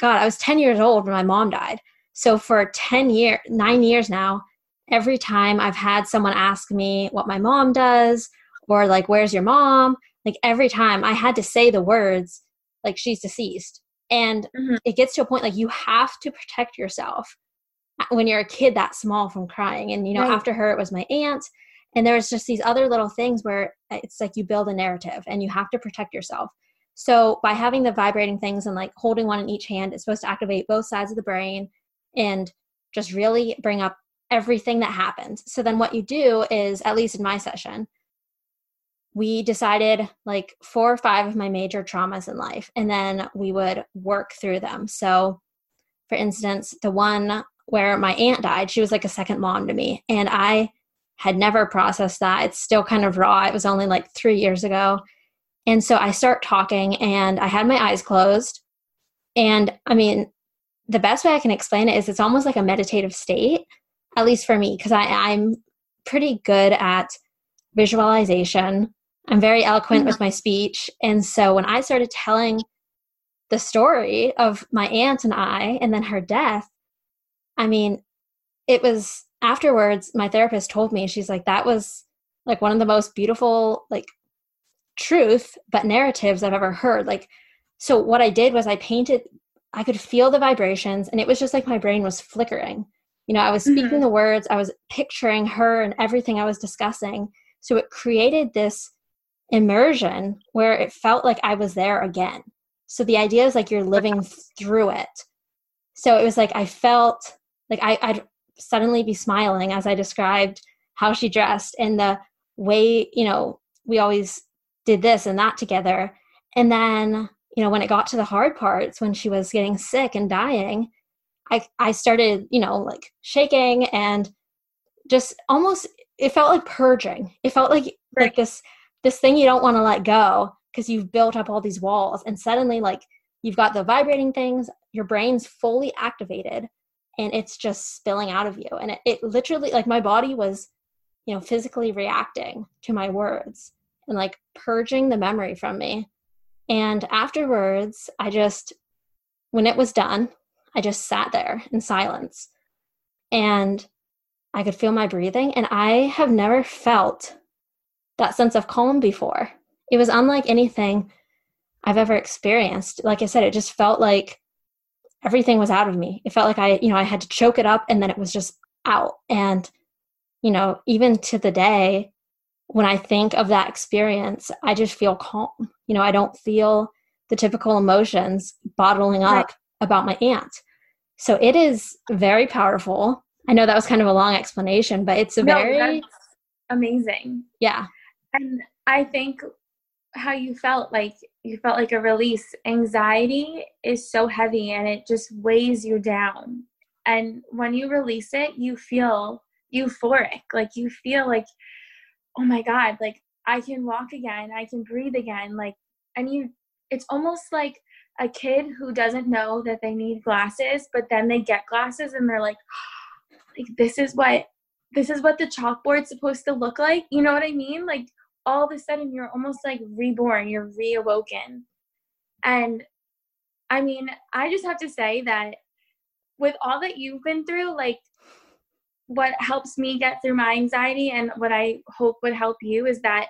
God, I was 10 years old when my mom died. So for 10 years, nine years now, every time I've had someone ask me what my mom does or like, where's your mom? like every time I had to say the words like she's deceased. And mm-hmm. it gets to a point like you have to protect yourself when you're a kid that small from crying. And you know, right. after her it was my aunt and there's just these other little things where it's like you build a narrative and you have to protect yourself. So by having the vibrating things and like holding one in each hand, it's supposed to activate both sides of the brain and just really bring up everything that happens. So then what you do is, at least in my session, we decided like four or five of my major traumas in life, and then we would work through them. So, for instance, the one where my aunt died, she was like a second mom to me, and I had never processed that. It's still kind of raw. It was only like three years ago. And so I start talking, and I had my eyes closed. And I mean, the best way I can explain it is it's almost like a meditative state, at least for me, because I'm pretty good at visualization. I'm very eloquent mm-hmm. with my speech. And so when I started telling the story of my aunt and I, and then her death, I mean, it was afterwards, my therapist told me, she's like, that was like one of the most beautiful, like, truth, but narratives I've ever heard. Like, so what I did was I painted I could feel the vibrations and it was just like my brain was flickering. You know, I was speaking mm-hmm. the words, I was picturing her and everything I was discussing. So it created this immersion where it felt like I was there again. So the idea is like you're living through it. So it was like I felt like I, I'd suddenly be smiling as I described how she dressed and the way, you know, we always did this and that together. And then you know when it got to the hard parts when she was getting sick and dying i i started you know like shaking and just almost it felt like purging it felt like right. like this this thing you don't want to let go because you've built up all these walls and suddenly like you've got the vibrating things your brain's fully activated and it's just spilling out of you and it, it literally like my body was you know physically reacting to my words and like purging the memory from me and afterwards, I just, when it was done, I just sat there in silence and I could feel my breathing. And I have never felt that sense of calm before. It was unlike anything I've ever experienced. Like I said, it just felt like everything was out of me. It felt like I, you know, I had to choke it up and then it was just out. And, you know, even to the day, when I think of that experience, I just feel calm. You know, I don't feel the typical emotions bottling up right. about my aunt. So it is very powerful. I know that was kind of a long explanation, but it's a no, very amazing. Yeah. And I think how you felt like you felt like a release. Anxiety is so heavy and it just weighs you down. And when you release it, you feel euphoric. Like you feel like oh my god like i can walk again i can breathe again like and you it's almost like a kid who doesn't know that they need glasses but then they get glasses and they're like *gasps* like this is what this is what the chalkboard's supposed to look like you know what i mean like all of a sudden you're almost like reborn you're reawoken and i mean i just have to say that with all that you've been through like what helps me get through my anxiety and what I hope would help you is that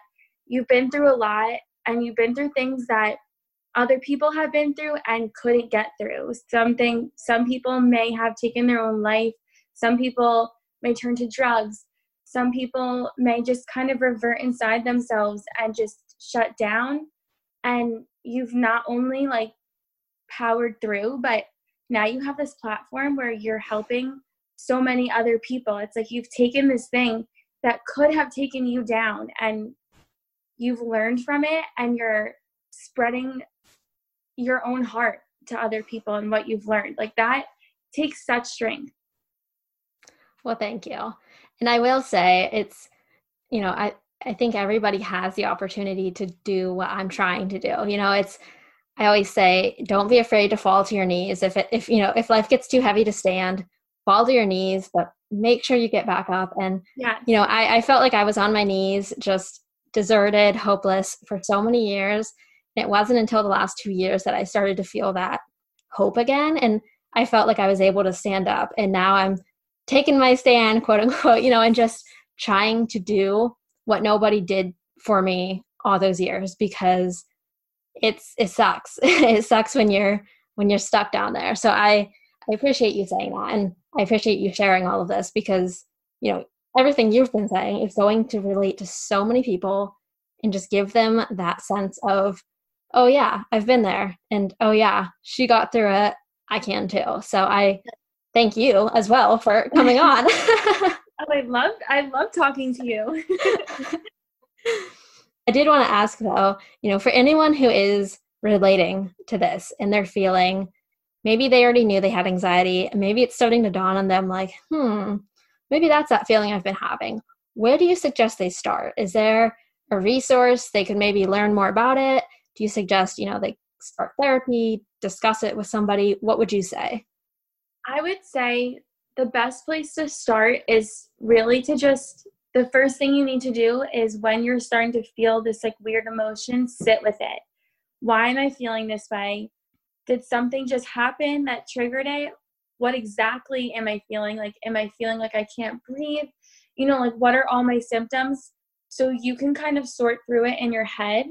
you've been through a lot and you've been through things that other people have been through and couldn't get through. Something some people may have taken their own life. Some people may turn to drugs. Some people may just kind of revert inside themselves and just shut down. And you've not only like powered through, but now you have this platform where you're helping so many other people. It's like you've taken this thing that could have taken you down and you've learned from it and you're spreading your own heart to other people and what you've learned. Like that takes such strength. Well, thank you. And I will say it's, you know, I, I think everybody has the opportunity to do what I'm trying to do. You know, it's, I always say, don't be afraid to fall to your knees. If it, if, you know, if life gets too heavy to stand, fall to your knees, but make sure you get back up. And, yeah. you know, I, I felt like I was on my knees, just deserted, hopeless for so many years. And it wasn't until the last two years that I started to feel that hope again. And I felt like I was able to stand up. And now I'm taking my stand, quote unquote, you know, and just trying to do what nobody did for me all those years because it's it sucks. *laughs* it sucks when you're when you're stuck down there. So I I appreciate you saying that and I appreciate you sharing all of this because, you know, everything you've been saying is going to relate to so many people and just give them that sense of, oh yeah, I've been there and oh yeah, she got through it. I can too. So I thank you as well for coming *laughs* on. oh, I love I love talking to you. *laughs* I did want to ask though, you know, for anyone who is relating to this and they're feeling maybe they already knew they had anxiety, maybe it's starting to dawn on them like, hmm, maybe that's that feeling I've been having. Where do you suggest they start? Is there a resource they could maybe learn more about it? Do you suggest, you know, they start therapy, discuss it with somebody? What would you say? I would say the best place to start is really to just the first thing you need to do is when you're starting to feel this like weird emotion, sit with it. Why am I feeling this way? Did something just happen that triggered it? What exactly am I feeling? Like, am I feeling like I can't breathe? You know, like, what are all my symptoms? So you can kind of sort through it in your head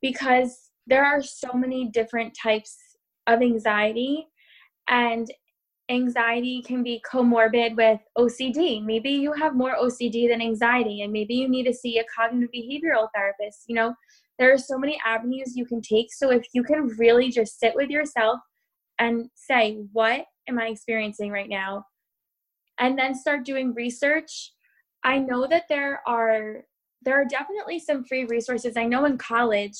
because there are so many different types of anxiety. And anxiety can be comorbid with OCD. Maybe you have more OCD than anxiety, and maybe you need to see a cognitive behavioral therapist. You know, there are so many avenues you can take. So if you can really just sit with yourself and say, What am I experiencing right now? And then start doing research. I know that there are there are definitely some free resources. I know in college,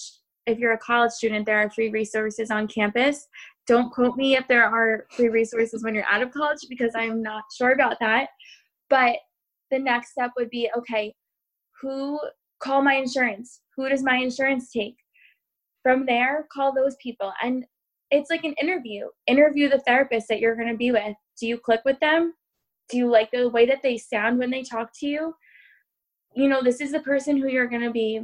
if you're a college student, there are free resources on campus don't quote me if there are free resources when you're out of college because I'm not sure about that. But the next step would be okay, who call my insurance? Who does my insurance take? From there, call those people. And it's like an interview. Interview the therapist that you're going to be with. Do you click with them? Do you like the way that they sound when they talk to you? You know, this is the person who you're going to be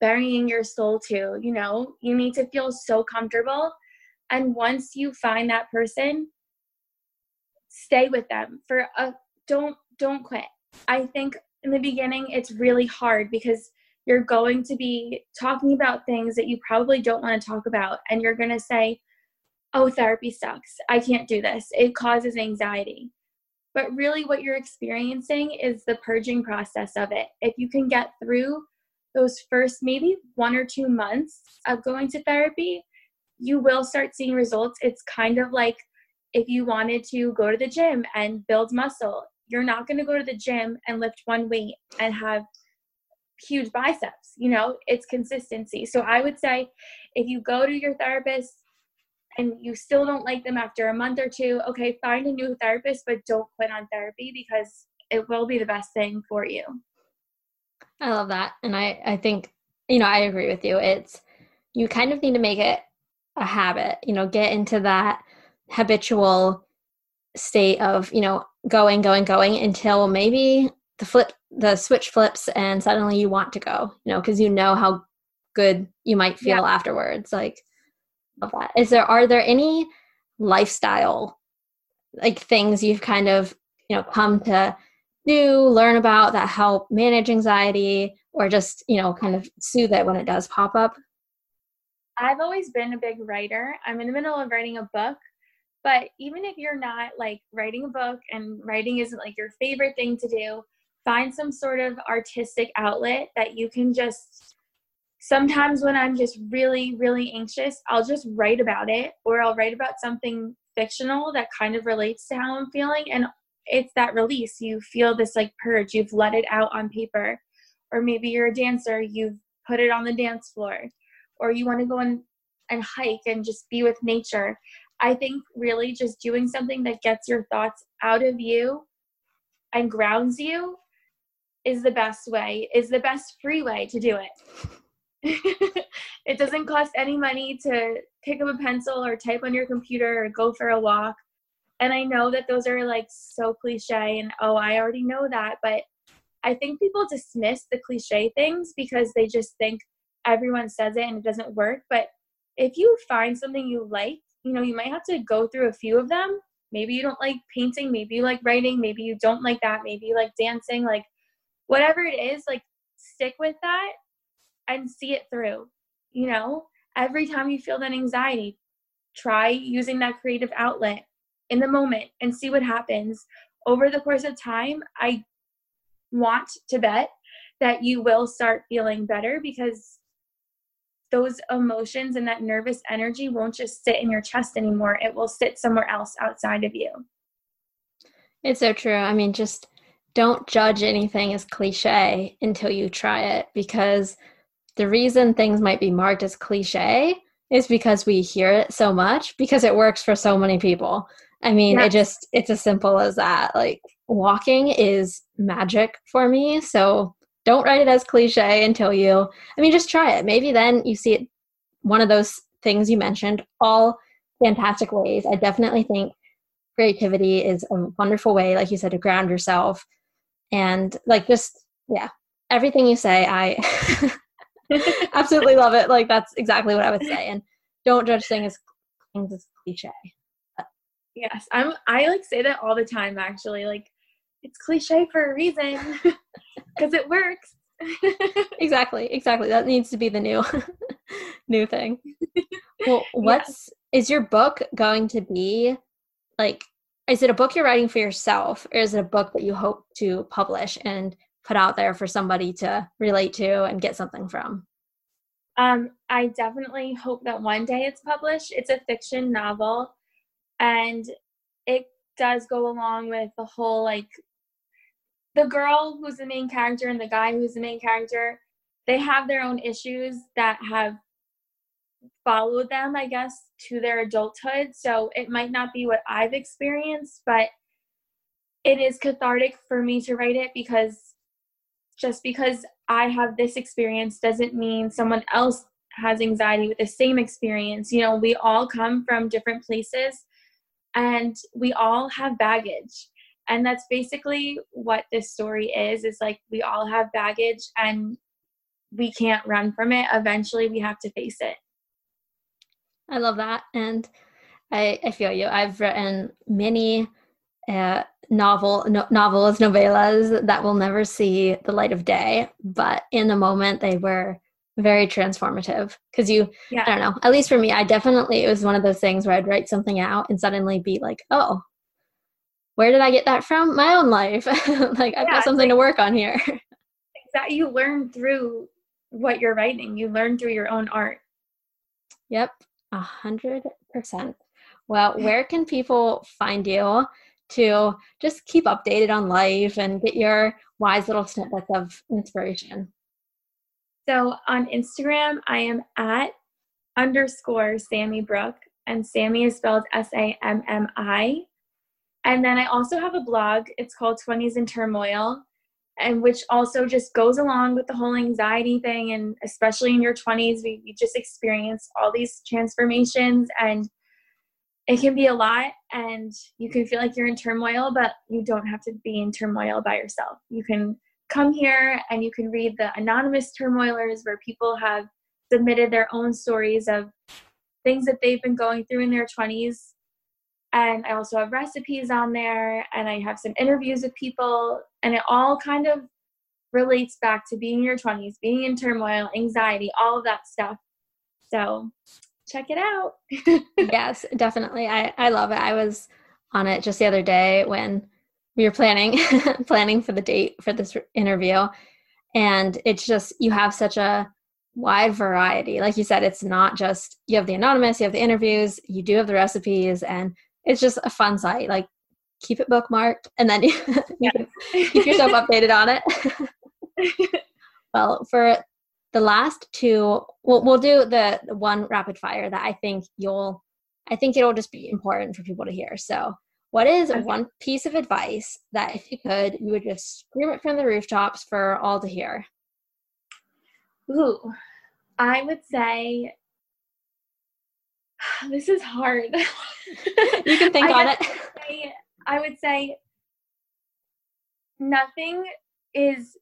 burying your soul to. You know, you need to feel so comfortable and once you find that person stay with them for a don't don't quit. I think in the beginning it's really hard because you're going to be talking about things that you probably don't want to talk about and you're going to say oh therapy sucks. I can't do this. It causes anxiety. But really what you're experiencing is the purging process of it. If you can get through those first maybe one or two months of going to therapy you will start seeing results. It's kind of like if you wanted to go to the gym and build muscle, you're not going to go to the gym and lift one weight and have huge biceps. You know, it's consistency. So I would say if you go to your therapist and you still don't like them after a month or two, okay, find a new therapist, but don't quit on therapy because it will be the best thing for you. I love that. And I, I think, you know, I agree with you. It's, you kind of need to make it a habit you know get into that habitual state of you know going going going until maybe the flip the switch flips and suddenly you want to go you know because you know how good you might feel yeah. afterwards like love that is there are there any lifestyle like things you've kind of you know come to do learn about that help manage anxiety or just you know kind of soothe it when it does pop up I've always been a big writer. I'm in the middle of writing a book, but even if you're not like writing a book and writing isn't like your favorite thing to do, find some sort of artistic outlet that you can just sometimes when I'm just really, really anxious, I'll just write about it or I'll write about something fictional that kind of relates to how I'm feeling. And it's that release. You feel this like purge, you've let it out on paper. Or maybe you're a dancer, you've put it on the dance floor or you want to go and, and hike and just be with nature. I think really just doing something that gets your thoughts out of you and grounds you is the best way, is the best free way to do it. *laughs* it doesn't cost any money to pick up a pencil or type on your computer or go for a walk. And I know that those are like so cliche and oh, I already know that. But I think people dismiss the cliche things because they just think everyone says it and it doesn't work. But if you find something you like, you know, you might have to go through a few of them. Maybe you don't like painting, maybe you like writing, maybe you don't like that, maybe you like dancing, like whatever it is, like stick with that and see it through. You know, every time you feel that anxiety, try using that creative outlet in the moment and see what happens. Over the course of time, I want to bet that you will start feeling better because those emotions and that nervous energy won't just sit in your chest anymore. It will sit somewhere else outside of you. It's so true. I mean, just don't judge anything as cliche until you try it because the reason things might be marked as cliche is because we hear it so much because it works for so many people. I mean, yes. it just it's as simple as that. Like walking is magic for me, so don't write it as cliche until you I mean, just try it. Maybe then you see it one of those things you mentioned all fantastic ways. I definitely think creativity is a wonderful way like you said to ground yourself and like just yeah, everything you say I *laughs* absolutely love it. Like that's exactly what I would say. And don't judge things things as cliche. Yes, I'm. I like say that all the time. Actually, like it's cliche for a reason *laughs* because it works. *laughs* exactly, exactly. That needs to be the new *laughs* new thing. Well, *laughs* what's yeah. is your book going to be like? Is it a book you're writing for yourself, or is it a book that you hope to publish and put out there for somebody to relate to and get something from? Um, I definitely hope that one day it's published. It's a fiction novel, and it does go along with the whole like the girl who's the main character and the guy who's the main character. They have their own issues that have followed them, I guess, to their adulthood. So it might not be what I've experienced, but it is cathartic for me to write it because just because I have this experience doesn't mean someone else has anxiety with the same experience. You know, we all come from different places and we all have baggage. And that's basically what this story is is like we all have baggage and we can't run from it. Eventually we have to face it. I love that. And I, I feel you. I've written many uh, novel no, novels novellas that will never see the light of day but in the moment they were very transformative because you yeah. i don't know at least for me i definitely it was one of those things where i'd write something out and suddenly be like oh where did i get that from? My own life. *laughs* Like i've yeah, got something like, to work on here. *laughs* That you learn through what you're writing. You learn through your own art. Yep. A hundred percent. Well where can people find you to just keep updated on life and get your wise little snippets of inspiration? So on Instagram, I am at underscore Sammi Brooke, and Sammi is spelled S A M M I. And then I also have a blog. It's called 20s in Turmoil, and which also just goes along with the whole anxiety thing. And especially in your 20s, we, we just experience all these transformations and it can be a lot and you can feel like you're in turmoil, but you don't have to be in turmoil by yourself. You can come here and you can read the anonymous turmoilers where people have submitted their own stories of things that they've been going through in their 20s. And I also have recipes on there and I have some interviews with people, and it all kind of relates back to being in your 20s, being in turmoil, anxiety, all of that stuff. So check it out. *laughs* yes, definitely. I, I love it. I was on it just the other day when we were planning *laughs* planning for the date for this interview and it's just you have such a wide variety like you said it's not just you have the anonymous you have the interviews you do have the recipes and it's just a fun site like keep it bookmarked and then *laughs* you, you keep yourself updated on it. *laughs* Well for the last two we'll, we'll do the, the one rapid fire that i think you'll i think it'll just be important for people to hear. So what is okay. one piece of advice that if you could you would just scream it from the rooftops for all to hear? Ooh i would say *sighs* this is hard. *laughs* You can think on it. Say, i would say nothing is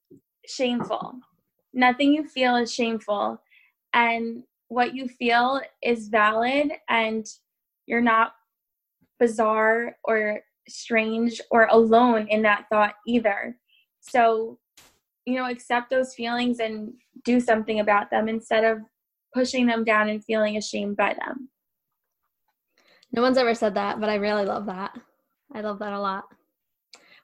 shameful. Nothing you feel is shameful. And what you feel is valid and you're not bizarre or strange or alone in that thought either. So you know, accept those feelings and do something about them instead of pushing them down and feeling ashamed by them. No one's ever said that, but I really love that. I love that a lot.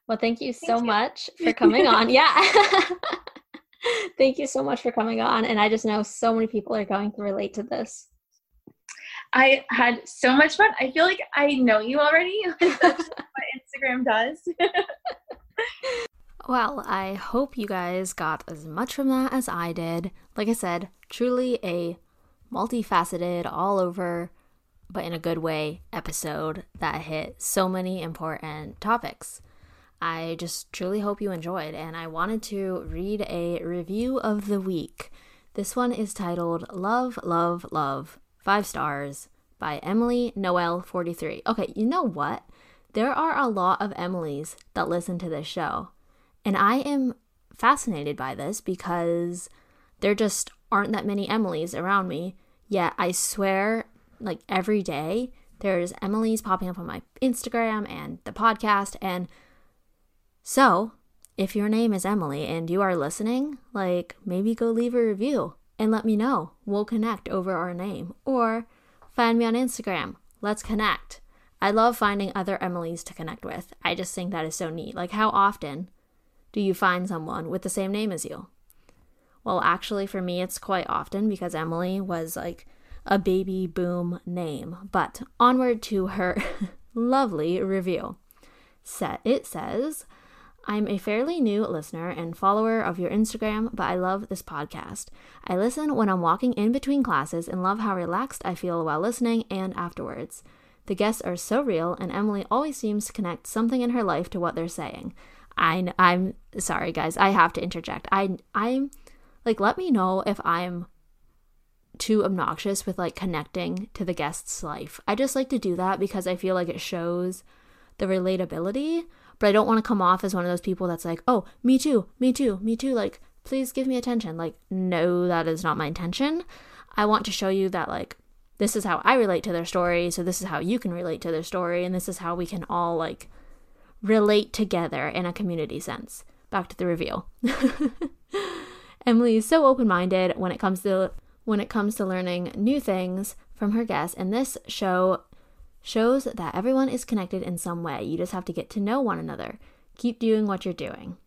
Well, thank you so thank you. much for *laughs* coming on. Yeah. *laughs* thank you so much for coming on. And I just know so many people are going to relate to this. I had so much fun. I feel like I know you already. *laughs* That's what Instagram does. well, I hope you guys got as much from that as I did. Like I said, truly a multifaceted, all over, but in a good way episode that hit so many important topics. I just truly hope you enjoyed, and I wanted to read a review of the week. This one is titled Love, Love, Love, five stars by Emily Noel 43. Okay, you know what? There are a lot of Emilys that listen to this show, and I am fascinated by this because there just aren't that many Emilys around me. Yet I swear, like every day, there's Emily's popping up on my Instagram and the podcast, and so, if your name is Emily and you are listening, like maybe go leave a review and let me know. We'll connect over our name. Or find me on Instagram. Let's connect. I love finding other Emily's to connect with. I just think that is so neat. Like, how often do you find someone with the same name as you? Well, actually, for me, it's quite often because Emily was like a baby boom name. But onward to her *laughs* lovely review. Set it says, I'm a fairly new listener and follower of your Instagram, but I love this podcast. I listen when I'm walking in between classes and love how relaxed I feel while listening and afterwards. The guests are so real, and Emily always seems to connect something in her life to what they're saying. I, I'm sorry, guys. I have to interject. I, I'm like, let me know if I'm too obnoxious with like connecting to the guest's life. I just like to do that because I feel like it shows the relatability but I don't want to come off as one of those people that's like, oh, me too, me too, me too. Like, please give me attention. Like, no, that is not my intention. I want to show you that, like, this is how I relate to their story. So this is how you can relate to their story. And this is how we can all, like, relate together in a community sense. Back to the reveal. *laughs* Emily is so open-minded when it comes to when it comes to learning new things from her guests, and this show shows that everyone is connected in some way. You just have to get to know one another. Keep doing what you're doing.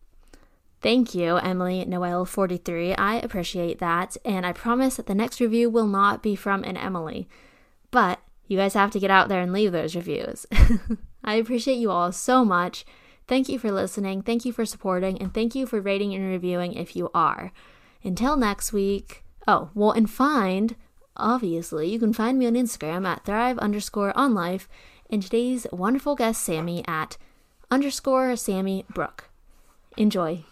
Thank you, Emily Noel43. I appreciate that, and I promise that the next review will not be from an Emily. But you guys have to get out there and leave those reviews. *laughs* I appreciate you all so much. Thank you for listening, thank you for supporting, and thank you for rating and reviewing if you are. Until next week. Oh, well, and find Obviously, you can find me on Instagram at thrive underscore on life and today's wonderful guest, Sammi, at underscore Sammi Brooke. Enjoy.